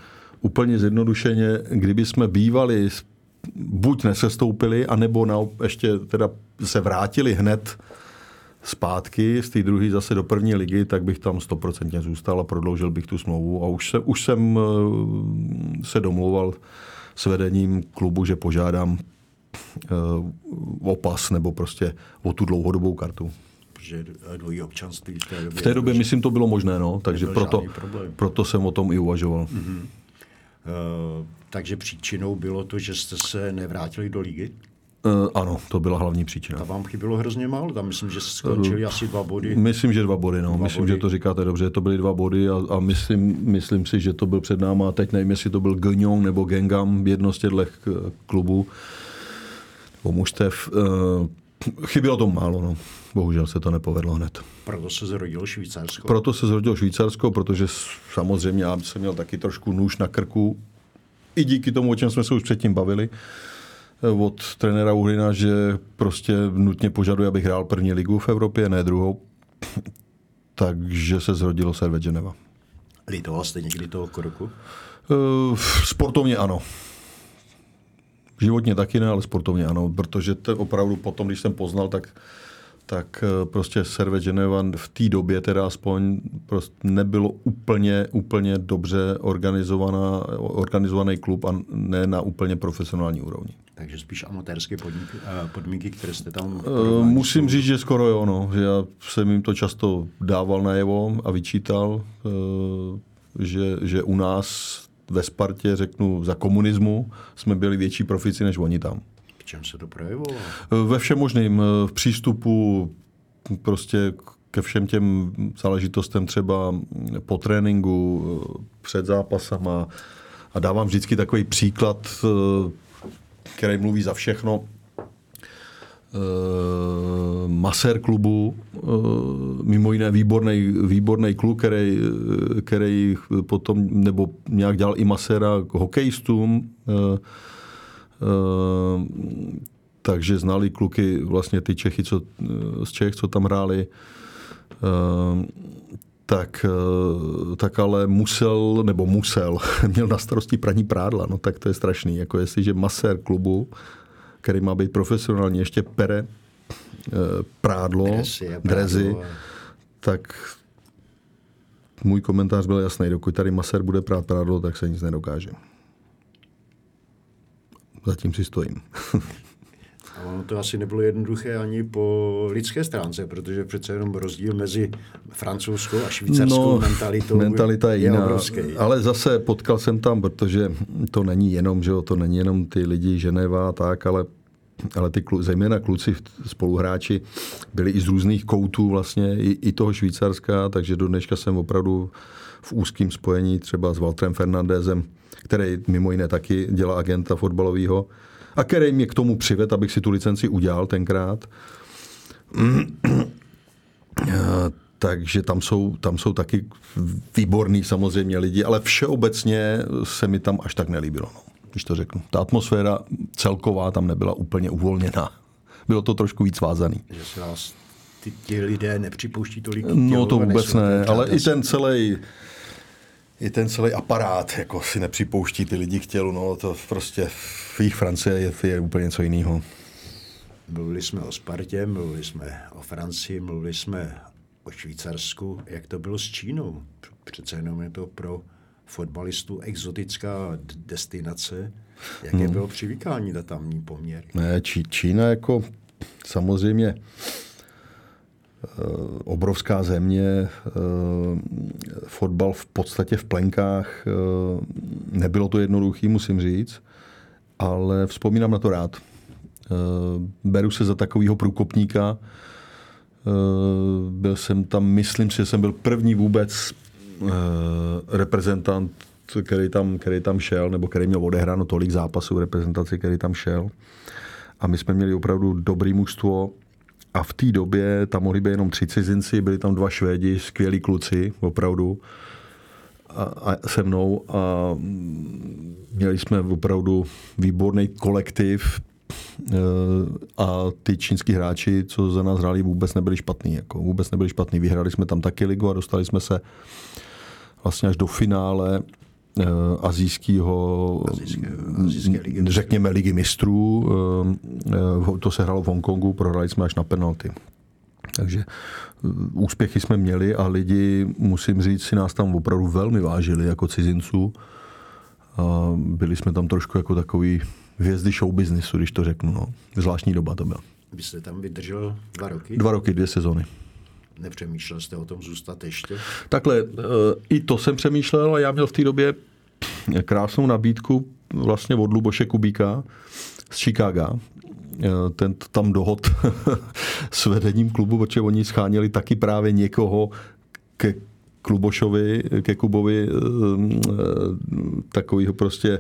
[SPEAKER 2] úplně zjednodušeně, kdyby jsme bývali buď nesestoupili, anebo na, ještě teda se vrátili hned zpátky z té druhé zase do první ligy, tak bych tam stoprocentně zůstal a prodloužil bych tu smlouvu. A už, se, už jsem eh, se domlouval s vedením klubu, že požádám eh, o pas nebo prostě o tu dlouhodobou kartu.
[SPEAKER 1] Že dvojí občanství v té době.
[SPEAKER 2] V té době, myslím, to bylo možné, no, takže proto, proto jsem o tom i uvažoval. Mm-hmm.
[SPEAKER 1] Uh, takže příčinou bylo to, že jste se nevrátili do ligy?
[SPEAKER 2] Uh, ano, to byla hlavní příčina.
[SPEAKER 1] A vám chybělo hrozně málo, tam myslím, že skončili asi dva body.
[SPEAKER 2] Myslím, že dva body, no.
[SPEAKER 1] Dva
[SPEAKER 2] myslím,
[SPEAKER 1] body.
[SPEAKER 2] že to říkáte dobře, to byly dva body a, a myslím, myslím si, že to byl před náma, a teď nevím, jestli to byl Gagnon nebo Gengam, jedno z těchto klubů, nebo mužstev. Uh, chybělo tomu málo, no. Bohužel se to nepovedlo hned.
[SPEAKER 1] Proto se zrodilo Švýcarsko.
[SPEAKER 2] Proto se zrodilo Švýcarsko, protože samozřejmě já jsem měl taky trošku nůž na krku, i díky tomu, o čem jsme se už předtím bavili, eh, od trenéra Uhlina, že prostě nutně požaduje, abych hrál první ligu v Evropě, ne druhou. Takže se zrodilo Servet Geneva.
[SPEAKER 1] Litoval jste někdy toho kroku?
[SPEAKER 2] Eh, Sportovně ano. Životně taky ne, ale sportovně ano, protože to opravdu potom, když jsem poznal, tak, tak eh, prostě Servet Geneva v té době teda aspoň prostě nebylo úplně, úplně dobře organizovaná, organizovaný klub a ne na úplně profesionální úrovni.
[SPEAKER 1] Takže spíš amatérské podmínky, eh, podmínky které jste tam...
[SPEAKER 2] Eh, Musím říct, že skoro jo, no. Že já jsem jim to často dával najevo a vyčítal, že, že u nás ve Spartě, řeknu, za komunismu jsme byli větší profici než oni tam.
[SPEAKER 1] V čem se to projevovalo?
[SPEAKER 2] Eh, Ve všem možným, v přístupu prostě ke všem těm záležitostem třeba po tréninku, před zápasama a dávám vždycky takový příklad, eh, který mluví za všechno. Eh, Masér klubu, eh, mimo jiné výborný, výborný kluk, který, který potom nebo nějak dělal i maséra k hokejistům. eh, takže znali kluky vlastně ty Čechy, co, z Čech, co tam hráli. Tak, tak ale musel, nebo musel, měl na starosti praní prádla, no tak to je strašný. Jako jestliže masér klubu, který má být profesionální, ještě pere eh, prádlo,
[SPEAKER 1] Dresy
[SPEAKER 2] drezy,
[SPEAKER 1] prádlo
[SPEAKER 2] tak můj komentář byl jasný. Dokud tady masér bude prát prádlo, tak se nic nedokáže. Zatím si stojím.
[SPEAKER 1] A ono to asi nebylo jednoduché ani po lidské stránce, protože přece jenom rozdíl mezi francouzskou a švýcarskou
[SPEAKER 2] No,
[SPEAKER 1] mentalitou
[SPEAKER 2] mentalita je jiná.
[SPEAKER 1] obrovský.
[SPEAKER 2] Ale zase potkal jsem tam, protože to není jenom, že jo, to není jenom ty lidi Ženeva a tak, ale, ale ty klu, zejména kluci, spoluhráči, byli i z různých koutů vlastně, i, i toho Švýcarska, takže do dneška jsem opravdu v úzkém spojení třeba s Walterem Fernandezem, který mimo jiné taky dělá agenta fotbalového a který mě k tomu přived, abych si tu licenci udělal tenkrát. Takže tam jsou, tam jsou taky výborní samozřejmě lidi, ale všeobecně se mi tam až tak nelíbilo, no, když to řeknu. Ta atmosféra celková tam nebyla úplně uvolněná. Bylo to trošku víc vázaný.
[SPEAKER 1] Že se vás ty, ti lidé nepřipouští tolik
[SPEAKER 2] No to vůbec ne, ale i ten celý i ten celý aparát jako si nepřipouští ty lidi k tělu, no to prostě v jejich Francie je, je úplně něco jiného.
[SPEAKER 1] Mluvili jsme o Spartě, mluvili jsme o Francii, mluvili jsme o Švýcarsku. Jak to bylo s Čínou? Přece jenom je to pro fotbalistu exotická destinace. Jaké hmm. bylo přivykání na tamní poměry?
[SPEAKER 2] Ne, Čí, Čína jako samozřejmě eh, obrovská země, eh, fotbal v podstatě v plenkách. Eh, nebylo to jednoduchý, musím říct, ale vzpomínám na to rád. Beru se za takového průkopníka. Byl jsem tam, myslím si, že jsem byl první vůbec reprezentant který tam, který tam šel, nebo který měl odehráno tolik zápasů v reprezentaci, který tam šel. A my jsme měli opravdu dobrý mužstvo. A v té době tam mohli být jenom tři cizinci, byli tam dva Švédi, skvělí kluci, opravdu. A, a se mnou a měli jsme opravdu výborný kolektiv e, a ty čínský hráči, co za nás hráli, vůbec nebyli špatní. Jako vůbec nebyli špatní. Vyhrali jsme tam taky ligu a dostali jsme se vlastně až do finále Eh, azijského, řekněme, ligy mistrů. Eh, eh, to se hralo v Hongkongu, prohrali jsme až na penalty. Takže úspěchy jsme měli a lidi, musím říct, si nás tam opravdu velmi vážili jako cizinců. A byli jsme tam trošku jako takový hvězdy show businessu, když to řeknu. No. Zvláštní doba to byla.
[SPEAKER 1] Vy jste tam vydržel dva roky?
[SPEAKER 2] Dva roky, dvě sezony.
[SPEAKER 1] Nepřemýšlel jste o tom zůstat ještě?
[SPEAKER 2] Takhle, eh, i to jsem přemýšlel a já měl v té době krásnou nabídku vlastně od Luboše Kubíka z Chicaga. Eh, ten tam dohod s vedením klubu, protože oni scháněli taky právě někoho ke Klubošovi, ke Kubovi, eh, takového prostě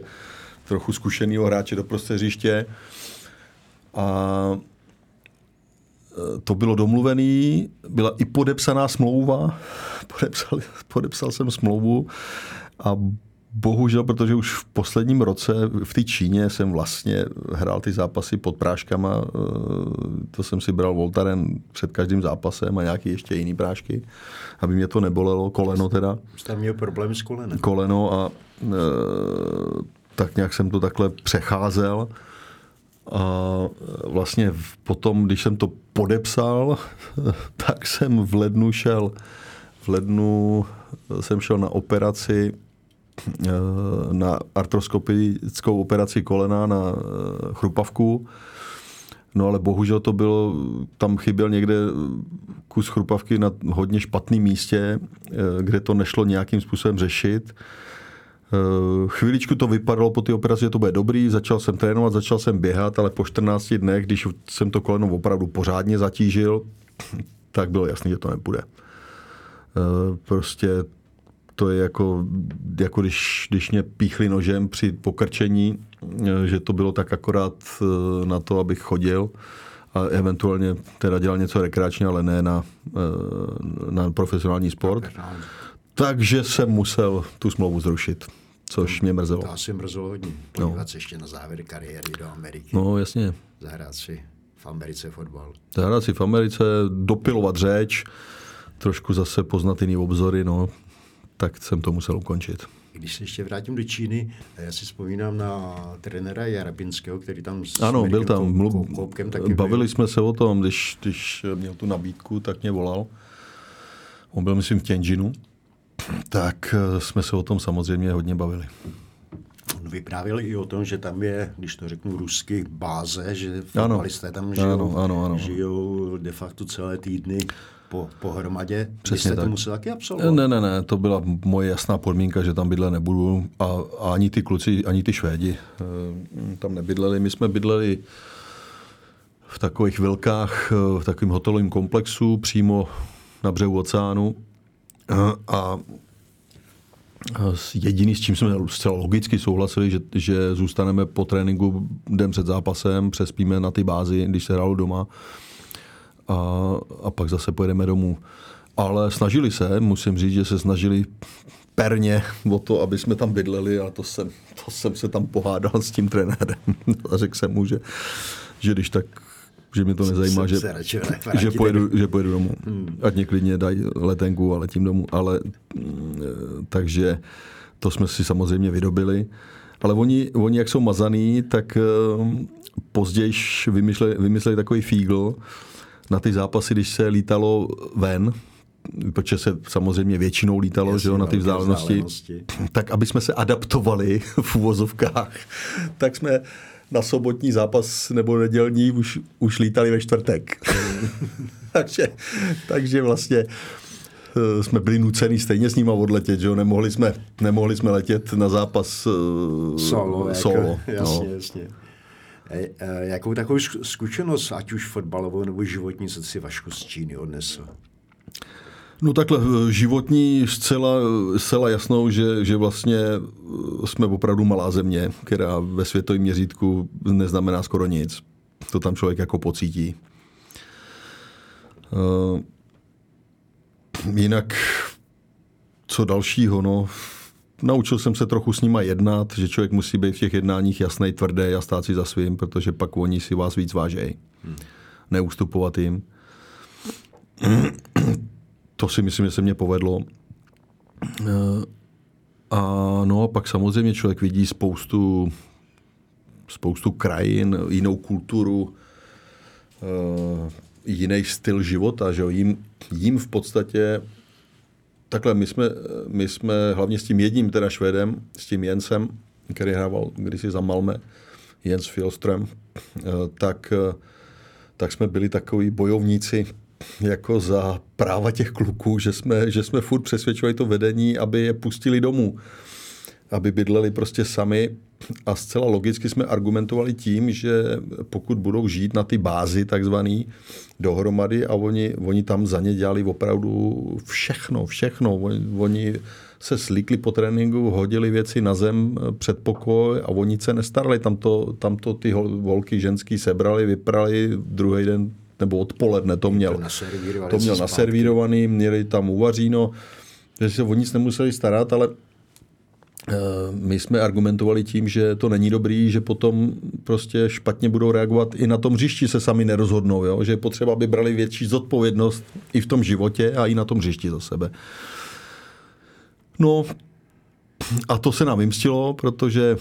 [SPEAKER 2] trochu zkušeného hráče do prostě hřiště. A to bylo domluvený, byla i podepsaná smlouva, podepsal, podepsal jsem smlouvu a bohužel, protože už v posledním roce v té Číně jsem vlastně hrál ty zápasy pod práškama, eh, to jsem si bral Voltaren před každým zápasem a nějaký ještě jiný prášky, aby mě to nebolelo, koleno teda.
[SPEAKER 1] Jste měl problém s kolenem.
[SPEAKER 2] Koleno a e, tak nějak jsem to takhle přecházel a vlastně potom, když jsem to podepsal, tak jsem v lednu šel, v lednu jsem šel na operaci, eh, na artroskopickou operaci kolena na chrupavku. No ale bohužel to bylo, tam chyběl někde kus chrupavky na hodně špatném místě, kde to nešlo nějakým způsobem řešit. Eh, chvíličku to vypadalo po té operaci, že to bude dobrý, začal jsem trénovat, začal jsem běhat, ale po 14 dnech, když jsem to koleno opravdu pořádně zatížil, tak bylo jasný, že to nebude. Eh, prostě to je jako, jako když, když mě píchli nožem při pokrčení, eh, že to bylo tak akorát na to, abych chodil a eventuálně teda dělal něco rekreačně, ale ne na, na profesionální sport. Takže jsem musel tu smlouvu zrušit, což mě mrzelo.
[SPEAKER 1] To asi mrzelo hodně. No. Podívat no. se ještě na závěr kariéry do Ameriky.
[SPEAKER 2] No, jasně.
[SPEAKER 1] Zahrát si v Americe fotbal.
[SPEAKER 2] Zahrát si v Americe, dopilovat řeč, trošku zase poznat jiný obzory, no, tak jsem to musel ukončit.
[SPEAKER 1] Když se ještě vrátím do Číny, já si vzpomínám na trenéra Jarabinského, který tam s
[SPEAKER 2] ano, byl tam, mluv, taky bavili byl. jsme se o tom, když, když měl tu nabídku, tak mě volal. On byl, myslím, v Tianjinu tak eh, jsme se o tom samozřejmě hodně bavili.
[SPEAKER 1] On vyprávěl i o tom, že tam je, když to řeknu rusky, báze, že fotbalisté tam žijou, ano, ano, ano. žijou de facto celé týdny po, pohromadě. Přesně jste tak. to musel taky absolvovat?
[SPEAKER 2] Ne, ne, ne, to byla moje jasná podmínka, že tam bydlet nebudu a, a ani ty kluci, ani ty Švédi eh, tam nebydleli. My jsme bydleli v takových velkách, eh, v takovém hotelovém komplexu přímo na břehu oceánu a jediný, s čím jsme zcela logicky souhlasili, že, že zůstaneme po tréninku den před zápasem, přespíme na ty bázi, když se hrálo doma a, a pak zase pojedeme domů. Ale snažili se, musím říct, že se snažili perně o to, aby jsme tam bydleli a to jsem, to jsem se tam pohádal s tím trenérem a řekl jsem mu, že, že když tak že mě to nezajímá, že, že, pojedu, že pojedu domů. Hmm. Ať mě klidně dají letenku, ale tím domů. Ale, mm, takže to jsme si samozřejmě vydobili. Ale oni, oni jak jsou mazaný, tak mm, později vymysleli, vymysleli takový fígl na ty zápasy, když se lítalo ven, protože se samozřejmě většinou lítalo
[SPEAKER 1] Jasně,
[SPEAKER 2] že jo, na ty vzdálenosti,
[SPEAKER 1] vzdálenosti.
[SPEAKER 2] tak aby jsme se adaptovali v uvozovkách, tak jsme na sobotní zápas nebo nedělní už, už lítali ve čtvrtek. takže, takže vlastně eh, jsme byli nuceni stejně s nima odletět, že jo? Nemohli jsme, nemohli jsme letět na zápas eh,
[SPEAKER 1] Solo.
[SPEAKER 2] solo
[SPEAKER 1] Jako, jasně,
[SPEAKER 2] no.
[SPEAKER 1] jasně. E, e, jakou takovou zku- zkušenost, ať už fotbalovou nebo životní, co si Vašku z Číny odnesl?
[SPEAKER 2] No takhle eh, životní zcela, zcela jasnou, že, že vlastně eh, jsme opravdu malá země, která ve světovém měřítku neznamená skoro nic. To tam člověk jako pocítí. Uh, jinak co dalšího, no, naučil jsem se trochu s nima jednat, že člověk musí být v těch jednáních jasný, tvrdý a stát si za svým, protože pak oni si vás víc vážejí. Hmm. Neustupovat jim to si myslím, že se mně povedlo. Eh, A no a pak samozřejmě člověk vidí spoustu, spoustu krajin, jinou kulturu, eh, jiný styl života. Že jo? Jím, jím v podstatě takhle my jsme, my jsme hlavně s tím jedním teda Švédem, s tím Jensem, který hrával kdysi za Malme, Jens Fjellström, eh, tak, tak jsme byli takový bojovníci jako za práva těch kluků, že jsme, že jsme furt přesvědčovali to vedení, aby je pustili domů, aby bydleli prostě sami a zcela logicky jsme argumentovali tím, že pokud budou žít na ty bázi takzvaný dohromady a oni, oni tam za ně dělali opravdu všechno, všechno. Oni, oni se slíkli po tréninku, hodili věci na zem před pokoj a oni se nestarali. Tam to, tam to ty hol- holky ženský sebrali, vyprali, druhý den nebo odpoledne to měl. To měl naservírovaný, měli tam uvaříno, že se o nic nemuseli starat, ale eh, my jsme argumentovali tím, že to není dobrý, že potom prostě špatně budou reagovat i na tom hřišti se sami nerozhodnou, jo? že je potřeba, aby brali větší zodpovědnost i v tom životě a i na tom hřišti za sebe. No a to se nám vymstilo, protože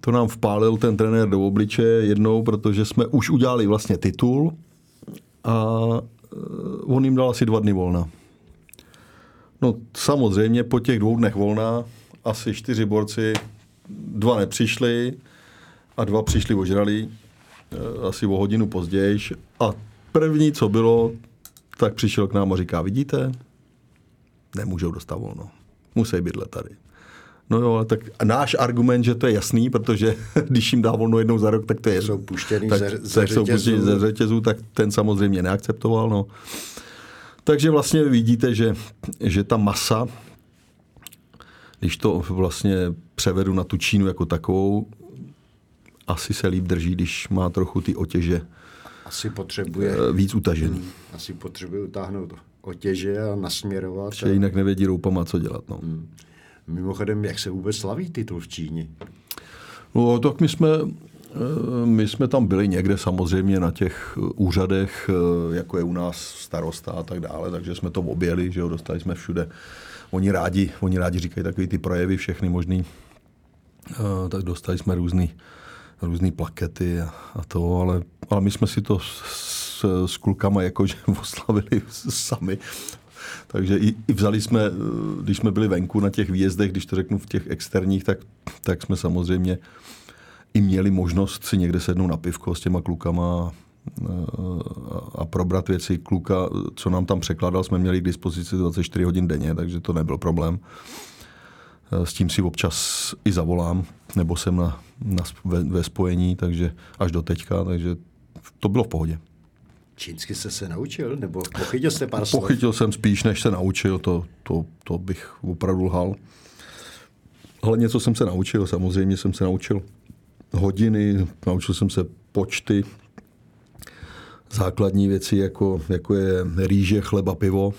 [SPEAKER 2] to nám vpálil ten trenér do obličeje jednou, protože jsme už udělali vlastně titul a eh, on jim dal asi dva dny volna. No samozřejmě po těch dvou dnech volna asi čtyři borci, dva nepřišli a dva přišli ožrali eh, asi o hodinu později. A první, co bylo, tak přišel k nám a říká, vidíte, nemůžou dostat volno. Musí bydlet tady. No jo, tak náš argument, že to je jasný, protože když jim dá volno jednou za rok, tak to je...
[SPEAKER 1] Jsou puštěný
[SPEAKER 2] tak,
[SPEAKER 1] ze- ze
[SPEAKER 2] tak jsou
[SPEAKER 1] řetězu.
[SPEAKER 2] puštěný ze řetězu, tak ten samozřejmě neakceptoval. No. Takže vlastně vidíte, že, že ta masa, když to vlastně převedu na tu Čínu jako takovou, asi se líp drží, když má trochu ty otěže
[SPEAKER 1] Asi potřebuje,
[SPEAKER 2] eh, víc utažený.
[SPEAKER 1] asi potřebuje utáhnout otěže a nasměrovat.
[SPEAKER 2] Že jinak nevědí roupama, co dělat. No.
[SPEAKER 1] Mimochodem, jak se vůbec slaví titul v Číně?
[SPEAKER 2] No, tak my jsme, eh, my jsme tam byli někde samozřejmě na těch úřadech, eh, jako je u nás starosta a tak dále, takže jsme to objeli, že jo, dostali jsme všude. Oni rádi, oni rádi říkají takový ty projevy, všechny možný. Eh, Tak dostali jsme různý, různý plakety a, a to, ale, ale my jsme si to s, s klukama jakože oslavili sami. Takže i, i vzali jsme, eh, když jsme byli venku na těch výjezdech, když to řeknu v těch externích, tak, tak jsme samozřejmě i měli možnost si někde sednout na pivko s těma klukama eh, a probrat věci. Kluka, co nám tam překládal, jsme měli k dispozici 24 hodin denně, takže to nebyl problém. Eh, S tím si občas i zavolám, nebo jsem na, na, ve, ve spojení, takže až do teďka, takže to bylo v pohodě.
[SPEAKER 1] Čínsky jste se naučil? Nebo pochytil jste pár slov?
[SPEAKER 2] Pochytil jsem spíš, než se naučil, to, to, to bych opravdu lhal. Ale něco jsem se naučil, samozřejmě jsem se naučil hodiny, naučil jsem se počty, základní věci, jako, jako je rýže, chleba, pivo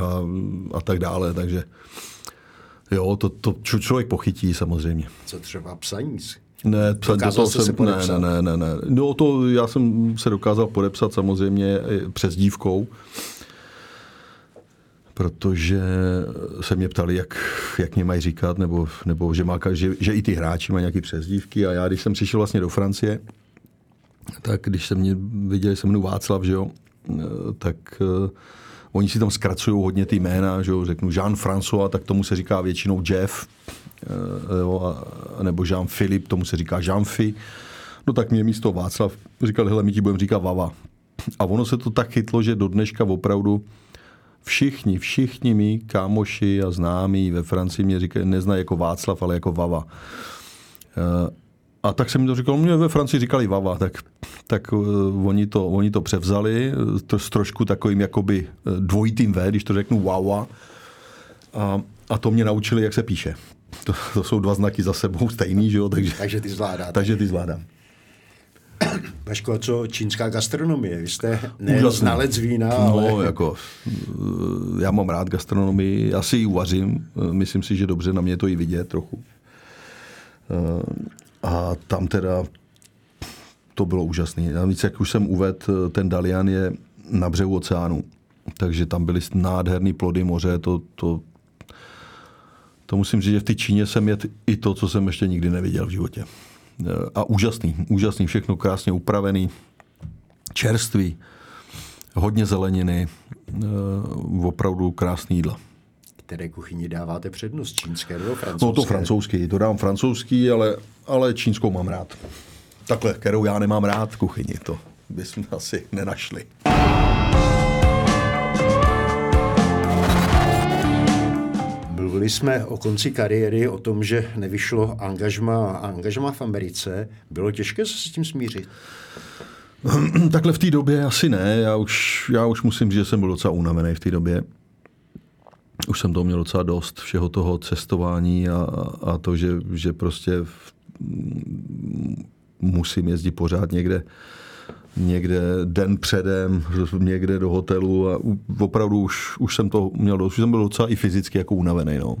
[SPEAKER 2] a, a tak dále, takže jo, to, to člověk pochytí samozřejmě.
[SPEAKER 1] Co třeba psaní?
[SPEAKER 2] Ne, do toho jsem,
[SPEAKER 1] se
[SPEAKER 2] ne, ne, ne, ne. No to já jsem se dokázal podepsat samozřejmě i přes dívkou, protože se mě ptali, jak, jak mě mají říkat, nebo, nebo že, má, že, že, i ty hráči mají nějaké přezdívky. A já, když jsem přišel vlastně do Francie, tak když se mě viděli se mnou Václav, že jo, tak eh, Oni si tam zkracují hodně ty jména, že jo, řeknu Jean-François, tak tomu se říká většinou Jeff, eh, jo, nebo Jean-Philippe, tomu se říká Jean-Phi. No tak mě místo Václav říkal, hele, my ti budeme říkat Vava. A ono se to tak chytlo, že do dneška opravdu všichni, všichni mý kámoši a známí ve Francii mě říkají, neznají jako Václav, ale jako Vava. Eh, a tak jsem mi to říkal, mě ve Francii říkali Vava, tak, tak uh, oni, to, oni to převzali to s trošku takovým jakoby dvojitým V, když to řeknu Wawa. A, a to mě naučili, jak se píše. To, to jsou dva znaky za sebou stejný, že jo? Takže,
[SPEAKER 1] takže ty zvládáte.
[SPEAKER 2] Takže ty zvládám.
[SPEAKER 1] Vaško, co čínská gastronomie? Vy jste ne znalec vína,
[SPEAKER 2] no, ale... jako, já mám rád gastronomii, asi ji uvařím, myslím si, že dobře na mě to i vidět trochu. A tam teda to bylo úžasné. Navíc, jak už jsem uvedl, ten Dalian je na břehu oceánu. Takže tam byly nádherné plody moře. To, to, to musím říct, že v té Číně jsem jet i to, co jsem ještě nikdy neviděl v životě. A úžasný, úžasný, všechno krásně upravený, čerstvý, hodně zeleniny, opravdu krásný jídla
[SPEAKER 1] které kuchyni dáváte přednost? Čínské nebo francouzské?
[SPEAKER 2] No to francouzský, to dám francouzský, ale, ale čínskou mám rád. Takhle, kterou já nemám rád kuchyni, to bychom asi nenašli.
[SPEAKER 1] Mluvili jsme o konci kariéry, o tom, že nevyšlo angažma, angažma v Americe. Bylo těžké se s tím smířit?
[SPEAKER 2] Takhle v té době asi ne. Já už, já už musím říct, že jsem byl docela unavený v té době už jsem to měl docela dost, všeho toho cestování a, a to, že, že prostě v, musím jezdit pořád někde, někde den předem, někde do hotelu a opravdu už, už jsem to měl dost, už jsem byl docela i fyzicky jako unavený. No.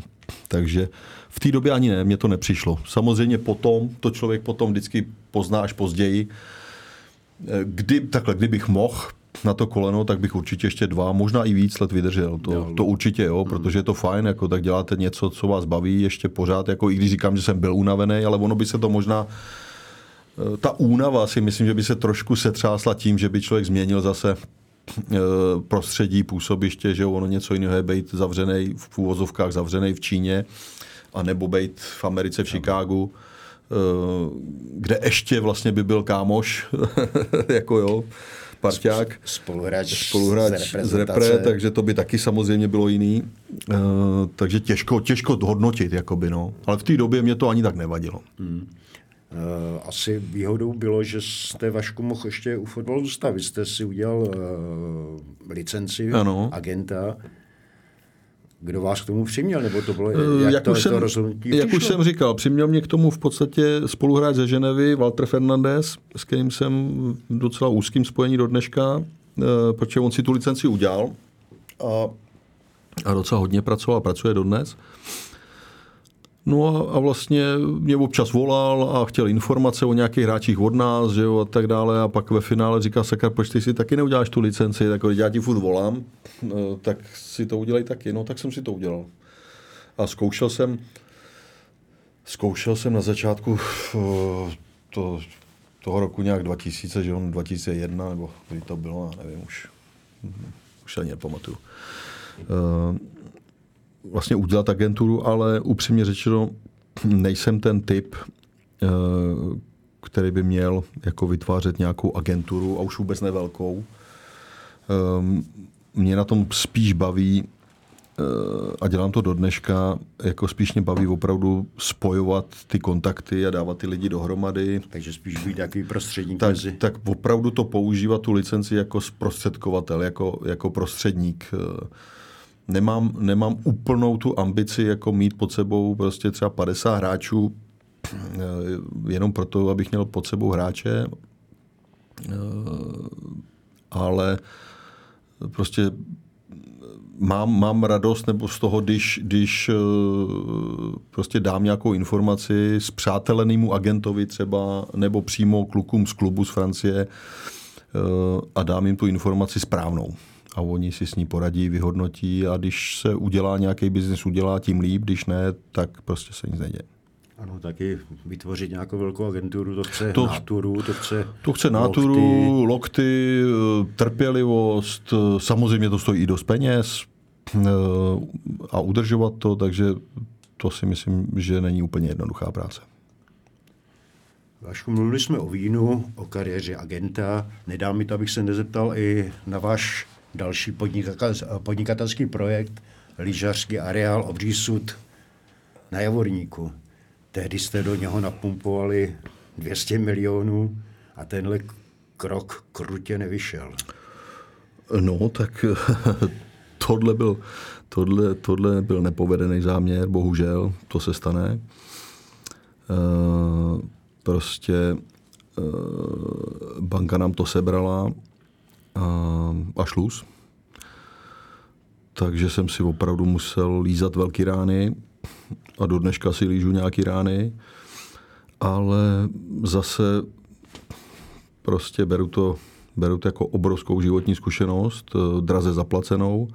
[SPEAKER 2] Takže v té době ani ne, mně to nepřišlo. Samozřejmě potom, to člověk potom vždycky pozná až později, kdy, takhle, kdybych mohl, na to koleno, tak bych určitě ještě dva, možná i víc let vydržel. To, jo. to určitě jo, protože je to fajn, jako tak děláte něco, co vás baví ještě pořád, jako i když říkám, že jsem byl unavený, ale ono by se to možná eh, ta únava si myslím, že by se trošku setřásla tím, že by člověk změnil zase eh, prostředí, působiště, že ono něco jiného je být zavřený v úvozovkách, zavřený v Číně, a nebo být v Americe, v Chicagu, eh, kde ještě vlastně by byl kámoš, jako jo, parťák.
[SPEAKER 1] Spoluhráč,
[SPEAKER 2] spoluhráč z, z repre, takže to by taky samozřejmě bylo jiný. Uh, takže těžko, těžko hodnotit, jakoby, no. Ale v té době mě to ani tak nevadilo. Hmm.
[SPEAKER 1] Uh, asi výhodou bylo, že jste Vašku mohl ještě u fotbalu zůstat. Vy jste si udělal uh, licenci ano. agenta. Kdo vás k tomu přiměl, nebo to bylo, eh, jak, jak to, už jsem, to rozhodnutí
[SPEAKER 2] Jak už jsem říkal, přiměl mě k tomu v podstatě spoluhráč ze Ženevy, Walter Fernandez, s kterým jsem docela úzkým spojení do dneška, eh, protože on si tu licenci udělal a, a docela hodně pracoval a pracuje dodnes. No a, a vlastně mě občas volal a chtěl informace o nějakých hráčích od nás, že jo, a tak dále. A pak ve finále říká Sakar, proč ty si taky neuděláš tu licenci, tak já ti furt volám, no, tak si to udělej taky. No tak jsem si to udělal. A zkoušel jsem, zkoušel jsem na začátku eh, to, toho roku nějak 2000, že on 2001, nebo kdy to bylo, já nevím už. Už ani nepamatuju. Uh, vlastně udělat agenturu, ale upřímně řečeno nejsem ten typ, eh, který by měl jako vytvářet nějakou agenturu a už vůbec nevelkou. Ehm, mě na tom spíš baví eh, a dělám to do dneška, jako spíš mě baví opravdu spojovat ty kontakty a dávat ty lidi dohromady.
[SPEAKER 1] Takže spíš být takový prostředník
[SPEAKER 2] tak, mezi. Tak opravdu to používat tu licenci jako zprostředkovatel, jako, jako prostředník eh, nemám, nemám úplnou tu ambici jako mít pod sebou prostě třeba 50 hráčů eh, jenom proto, abych měl pod sebou hráče, eh, ale prostě mám, mám radost nebo z toho, když, když eh, prostě dám nějakou informaci s přátelenému agentovi třeba, nebo přímo klukům z klubu z Francie a dám jim tu informaci správnou a oni si s ní poradí, vyhodnotí a když se udělá nějaký biznis, udělá tím líp, když ne, tak prostě se nic neděje.
[SPEAKER 1] Ano, taky vytvořit nějakou velkou agenturu, to chce to, náturu, to chce
[SPEAKER 2] To chce náturu, lokty. lokty, trpělivost, samozřejmě to stojí i dost peněz a udržovat to, takže to si myslím, že není úplně jednoduchá práce.
[SPEAKER 1] Vašku, mluvili jsme o vínu, o kariéře agenta. Nedá mi to, abych se nezeptal i na váš další podnikatelský projekt, lyžařský areál Obří sud na Javorníku. Tehdy jste do něho napumpovali 200 milionů a tenhle krok krutě nevyšel.
[SPEAKER 2] No, tak tohle byl, tohle, tohle byl nepovedený záměr, bohužel, to se stane. Uh, prostě uh, banka nám to sebrala uh, a šluz. Takže jsem si opravdu musel lízat velký rány a do dneška si lížu nějaký rány, ale zase prostě beru to, beru to jako obrovskou životní zkušenost, eh, draze zaplacenou,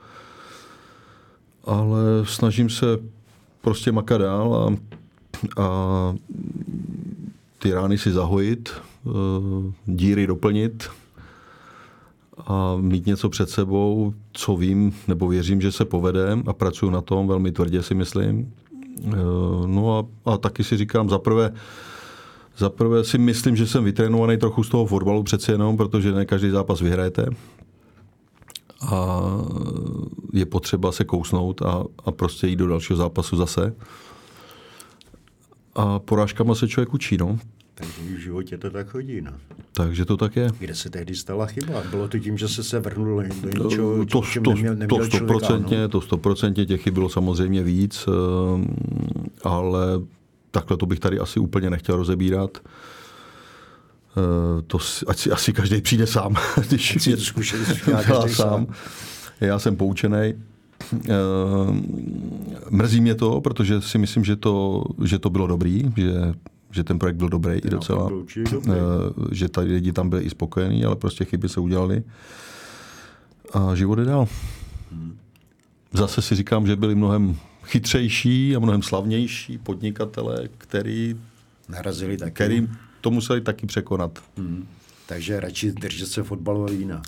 [SPEAKER 2] ale snažím se prostě makat dál a, a ty rány si zahojit, eh, díry doplnit a mít něco před sebou, co vím nebo věřím, že se povede a pracuji na tom velmi tvrdě si myslím. Eh, no a, a taky si říkám, zaprvé, zaprvé si myslím, že jsem vytrénovaný trochu z toho fotbalu přeci jenom, protože ne každý zápas vyhrajete. A je potřeba se kousnout a, a prostě jít do dalšího zápasu zase. A porážkama se člověk učí, no.
[SPEAKER 1] Takže v životě to tak chodí, no.
[SPEAKER 2] Takže to tak je.
[SPEAKER 1] Kde se tehdy stala chyba? Bylo to tím, že se se vrnul do něčeho,
[SPEAKER 2] to, to, neměl, neměl to stoprocentně, no? to stoprocentně těch chyb bylo samozřejmě víc, ehm, ale takhle to bych tady asi úplně nechtěl rozebírat. Ehm, to ať si asi každý přijde sám.
[SPEAKER 1] Když si to zkušenost
[SPEAKER 2] sám. sám. Já jsem poučený. Ehm, mrzí mě to, protože si myslím, že to, že to bylo dobrý, že že ten projekt byl dobrý i docela, dobrý. že tady lidi tam byli i spokojení, ale prostě chyby se udělaly a život je dál. Hmm. Zase si říkám, že byli mnohem chytřejší a mnohem slavnější podnikatele, který,
[SPEAKER 1] Narazili taky.
[SPEAKER 2] který to museli taky překonat.
[SPEAKER 1] Hmm. Takže radši držet se fotbalová vína.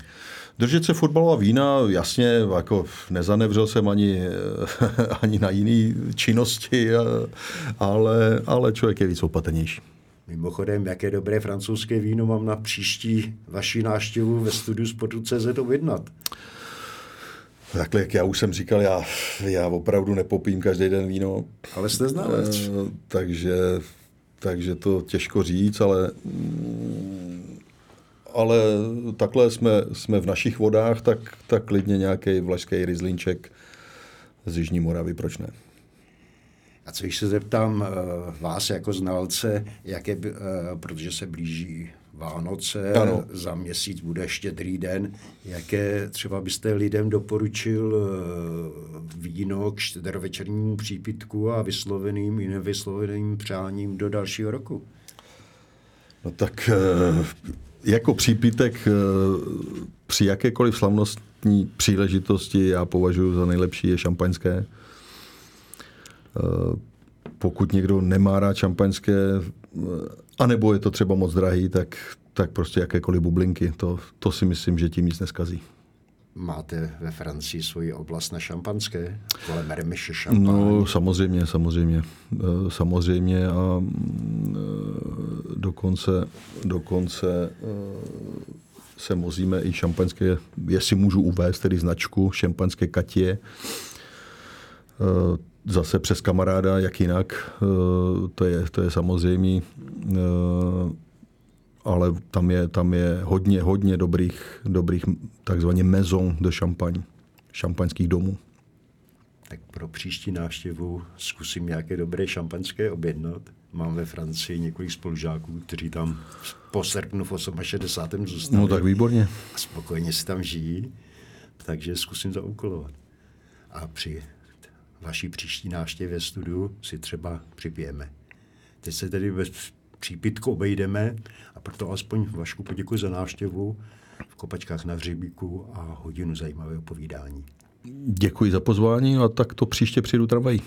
[SPEAKER 2] Držet se fotbalová vína, jasně, jako nezanevřel jsem ani, ani na jiné činnosti, ale, ale člověk je víc opatrnější.
[SPEAKER 1] Mimochodem, jaké dobré francouzské víno mám na příští vaši návštěvu ve studiu Sportu.cz objednat?
[SPEAKER 2] Takhle, jak já už jsem říkal, já, já opravdu nepopím každý den víno.
[SPEAKER 1] Ale jste znalec.
[SPEAKER 2] E, takže, takže to těžko říct, ale mm, ale takhle jsme, jsme v našich vodách, tak, tak klidně nějaký vlašský rizlínček z Jižní Moravy, proč ne?
[SPEAKER 1] A co když se zeptám uh, vás jako znalce, jaké, uh, protože se blíží Vánoce, ano. za měsíc bude štědrý den, jaké třeba byste lidem doporučil uh, víno k štědrovečernímu přípitku a vysloveným i nevysloveným přáním do dalšího roku?
[SPEAKER 2] No tak jako přípitek eh, při jakékoliv slavnostní příležitosti já považuji za nejlepší je šampaňské. Eh, pokud někdo nemá rád šampaňské, eh, anebo je to třeba moc drahý, tak, tak prostě jakékoliv bublinky, to, to si myslím, že tím nic neskazí.
[SPEAKER 1] Máte ve Francii svoji oblast na šampanské? Kolem Remiše šampán?
[SPEAKER 2] No, samozřejmě, samozřejmě. Eh, samozřejmě a mm, eh, dokonce, dokonce eh, se mozíme i šampaňské, jestli můžu uvést tedy značku, šampaňské Katě. Zase přes kamaráda, jak jinak, to je, to je samozřejmě ale tam je, tam je hodně, hodně dobrých, dobrých takzvaně maison de champagne, šampaňských domů.
[SPEAKER 1] Tak pro příští návštěvu zkusím nějaké dobré šampaňské objednat. Mám ve Francii několik spolužáků, kteří tam po srpnu v 68. zůstali.
[SPEAKER 2] No tak výborně.
[SPEAKER 1] A spokojeně si tam žijí, takže zkusím zaúkolovat. A při vaší příští návštěvě studiu si třeba připijeme. Teď se tedy bez přípitku obejdeme proto aspoň Vašku poděkuji za návštěvu v Kopačkách na Hřebíku a hodinu zajímavého povídání.
[SPEAKER 2] Děkuji za pozvání a tak to příště přijdu tramvají.